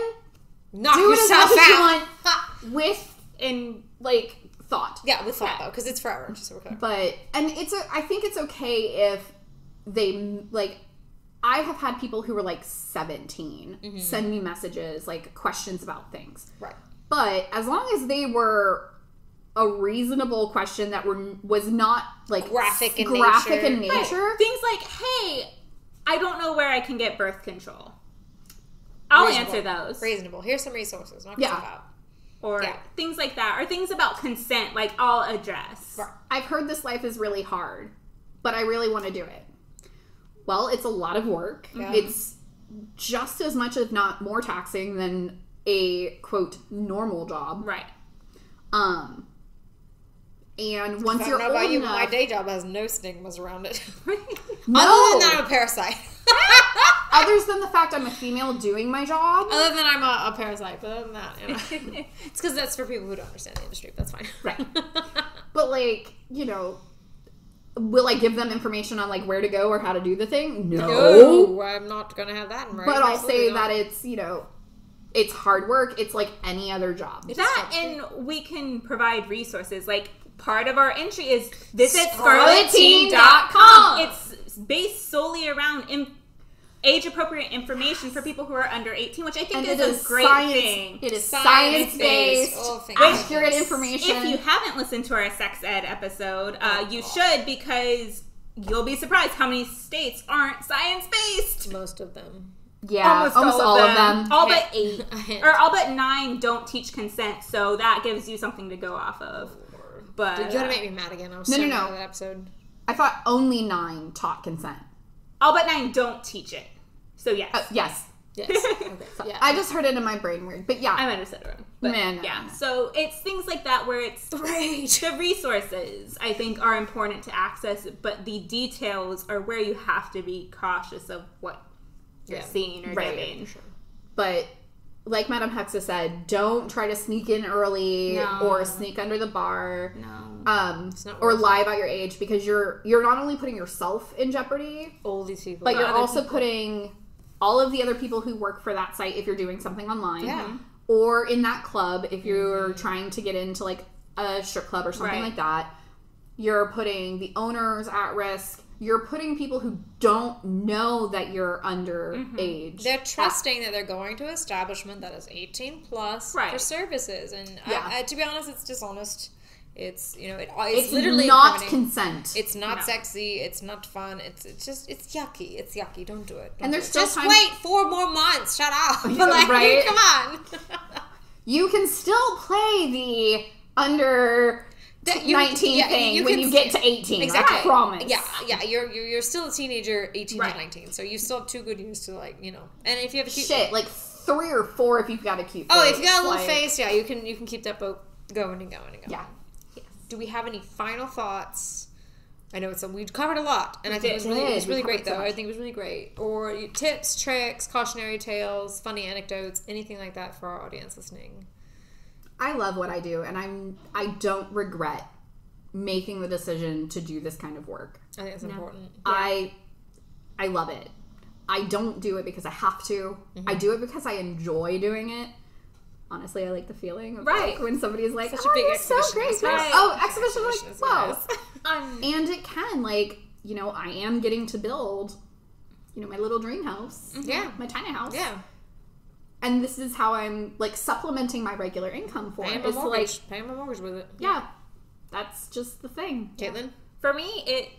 Knock do it as yourself much as you want with And like thought. Yeah, with thought Yeah. though, because it's forever. Just so we're. But and it's a, I think it's okay if they like I have had people who were like 17 Mm-hmm. send me messages like questions about things. Right. But as long as they were a reasonable question that were was not like Graphic in graphic nature. in nature. things like, hey, I don't know where I can get birth control. I'll Reasonable. answer those. Reasonable. Here's some resources. Yeah. Or Yeah. things like that. Or things about consent, like I'll address. Right. I've heard this life is really hard, but I really want to do it. Well, it's a lot of work. Yeah. It's just as much, if not more taxing than a quote normal job. Right. Um, and once I you're know old about you, but my day job has no stigmas around it. no, Other than that, I'm a parasite. others than the fact I'm a female doing my job. Other than I'm a, a parasite, but other than that, you know. it's because that's for people who don't understand the industry. But that's fine. Right. But like, you know, will I give them information on like where to go or how to do the thing? No. No, I'm not gonna have that in writing. But I'll say not. that it's, you know, it's hard work. It's like any other job. that and we can provide resources. Like part of our entry is visit Scarleteen.com. scarleteen.com. It's based solely around im- age appropriate information for people who are under 18, which I think and is a is great science. thing. It is Science-based. Oh, accurate information. If you haven't listened to our sex ed episode, uh, Oh, you should because you'll be surprised how many states aren't science based. most of them. yeah, almost, all, of them. All but eight. A or all but nine don't teach consent, so that gives you something to go off of. But You're gonna make me mad again. I was No, so no, mad no. that episode. I thought only nine taught consent. All but nine don't teach it. So yes, Uh, yes, Yes. Okay. Yeah. I just heard it in my brain weird, but yeah, I might have said it wrong. But Man. yeah, so it's things like that where it's Great. the resources I think are important to access, but the details are where you have to be cautious of what you're Yeah. seeing or Right. giving. but like Madame Hexa said, don't try to sneak in early No. or sneak under the bar. No. Um, or lie about your age because you're you're not only putting yourself in jeopardy, All these people. but you're also people. putting all of the other people who work for that site if you're doing something online Yeah. or in that club if you're trying to get into like a strip club or something Right. like that you're putting the owners at risk you're putting people who don't know that you're mm-hmm. underage They're ah. trusting that they're going to an establishment that is 18 plus for services, and Yeah. I, I, to be honest, it's dishonest. It's you know, it, it's, it's, literally not consent It's not No. sexy. It's not fun. It's it's just it's yucky. It's yucky. Don't do it. Don't And there's still just time- wait four more months. Shut up. Yeah, like, right? Come on. you can still play the under That you- 19 yeah, thing you when you get to 18 Exactly. i promise Yeah, yeah. You're, you're you're still a teenager, 18 Right. to 19. So you still have two good years to like you know. And if you have a cute shit like three or four if you've got a cute Oh, face. if you got a little like- face, yeah, you can you can keep that boat going and going and going. yeah Do we have any final thoughts? I know it's a, we covered a lot, and I think it was really, it was really great so though. I think it was really great. Or tips, tricks, cautionary tales, funny anecdotes, anything like that for our audience listening. I love what I do, and I'm I don't regret making the decision to do this kind of work. I think that's important. I I love it. I don't do it because I have to. Mm-hmm. I do it because I enjoy doing it. Honestly, I like the feeling of Right. like when somebody's like, Such a "Oh, big you're so exhibitionist, great!" right? Oh, exhibition! Exhibitionist, Like, wow. yes. Um, And it can like you know I am getting to build, you know, my little dream house, Yeah, my tiny house. yeah. And this is how I'm like supplementing my regular income for Paying it. my It's like, mortgage, paying my mortgage with it. yeah, that's just the thing. Caitlin. for me it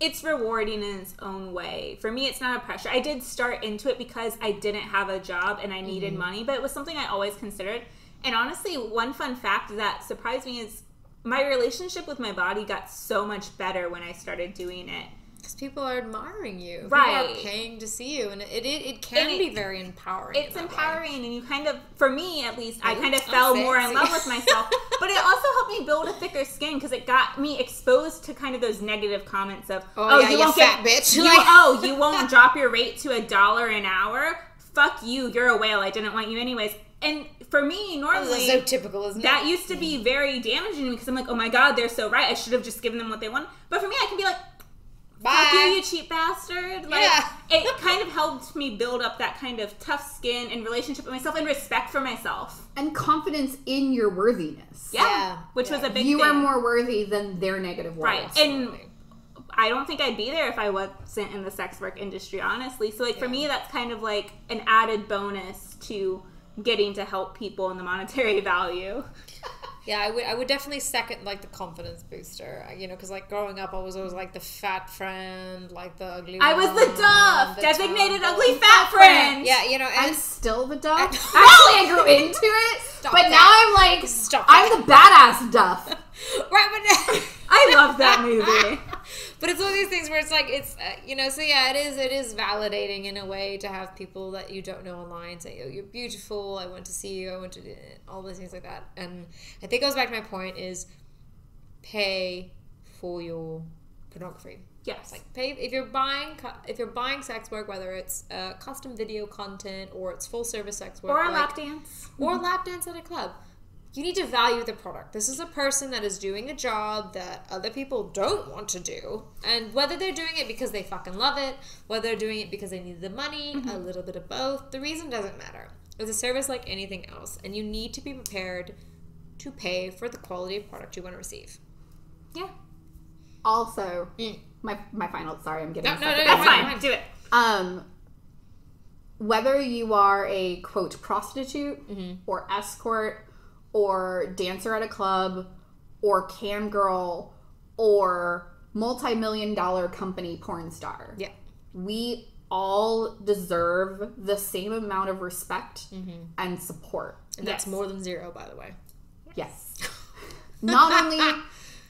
it's rewarding in its own way for me it's not a pressure i did start into it because i didn't have a job and i needed mm-hmm. money but it was something i always considered and honestly one fun fact that surprised me is my relationship with my body got so much better when i started doing it because people are admiring you. Right. People are paying to see you, and it it, it can be very empowering. it's that way. empowering and you kind of for me at least i kind of fell more in love with myself but it also helped me build a thicker skin because it got me exposed to kind of those negative comments of Oh, oh yeah, you you won't fat get bitch." you, Like- oh you won't drop your rate to a dollar an hour fuck you you're a whale i didn't want you anyways and for me normally so typical, isn't that it? used to be very damaging to me because I'm like, oh my god, they're so right. I should have just given them what they want. But for me, I can be like, fuck you, you cheap bastard. Like, Yeah. it kind of helped me build up that kind of tough skin and relationship with myself and respect for myself. and confidence in your worthiness. Yeah, Yeah. which was a big you thing. are more worthy than their negative words. right, and I don't think I'd be there if I wasn't in the sex work industry, honestly. So, like for me, that's kind of like an added bonus to getting to help people in the monetary value. Yeah, I would. I would definitely second like the confidence booster. Uh, you know, because like growing up, I was always like the fat friend, like the ugly. I was the duff, the designated ugly fat friend. Yeah, you know, I'm still the duff. Actually, I grew into it, Stop but that. now I'm like, Stop I'm the badass duff. right, but I love that movie. But it's one of these things where it's like it's uh, you know so yeah it is it is validating in a way to have people that you don't know online say oh you're beautiful i want to see you i want to do all those things like that and i think it goes back to my point is pay for your pornography Yes. like pay if you're buying if you're buying sex work whether it's uh, custom video content or it's full service sex work or a like- lap dance. or a lap dance at a club. You need to value the product. This is a person that is doing a job that other people don't want to do. And whether they're doing it because they fucking love it, whether they're doing it because they need the money, a little bit of both, the reason doesn't matter. It's a service like anything else, and you need to be prepared to pay for the quality of product you want to receive. Yeah. Also, Mm. my my final. Sorry, I'm getting. No, no, stuck no, That's fine, fine. Do it. Um, whether you are a quote prostitute Mm-hmm. or escort or dancer at a club or cam girl or multi-million dollar company porn star, Yeah. we all deserve the same amount of respect mm-hmm. and support. And that's Yes. more than zero, by the way. Yes. not only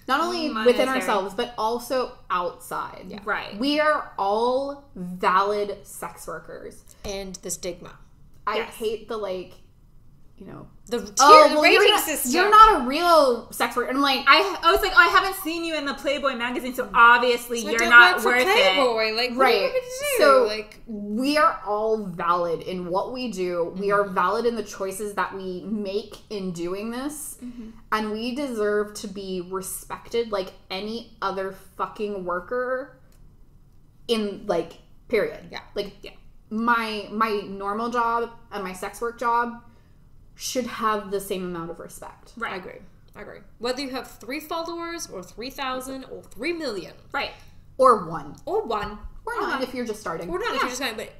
not only within Monetary. ourselves, but also outside. Right. We are all valid sex workers. And the stigma. I Yes. hate the like, you know, The oh, tier oh, well, rating you're not, system. You're not a real sex worker. And I'm like, I, I was like, oh, I haven't seen you in the Playboy magazine, so obviously So you're not worth it. Playboy. Like, what right. you want me to do? So like, we are all valid in what we do. We are mm-hmm. valid in the choices that we make in doing this. Mm-hmm. And we deserve to be respected like any other fucking worker in like period. Yeah. Like Yeah. my my normal job and my sex work job should have the same amount of respect. Right. I agree. I agree. Whether you have three followers or three thousand or three million Right. Or one. or one Or not if you're just starting. or not if you're just of but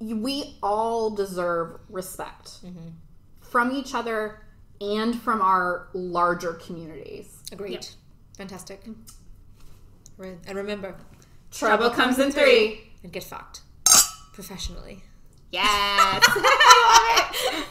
we all deserve respect mm-hmm. from each other and from our larger communities. agreed. Yep. Fantastic. And remember, Trouble comes in three. and get fucked professionally. Yeah.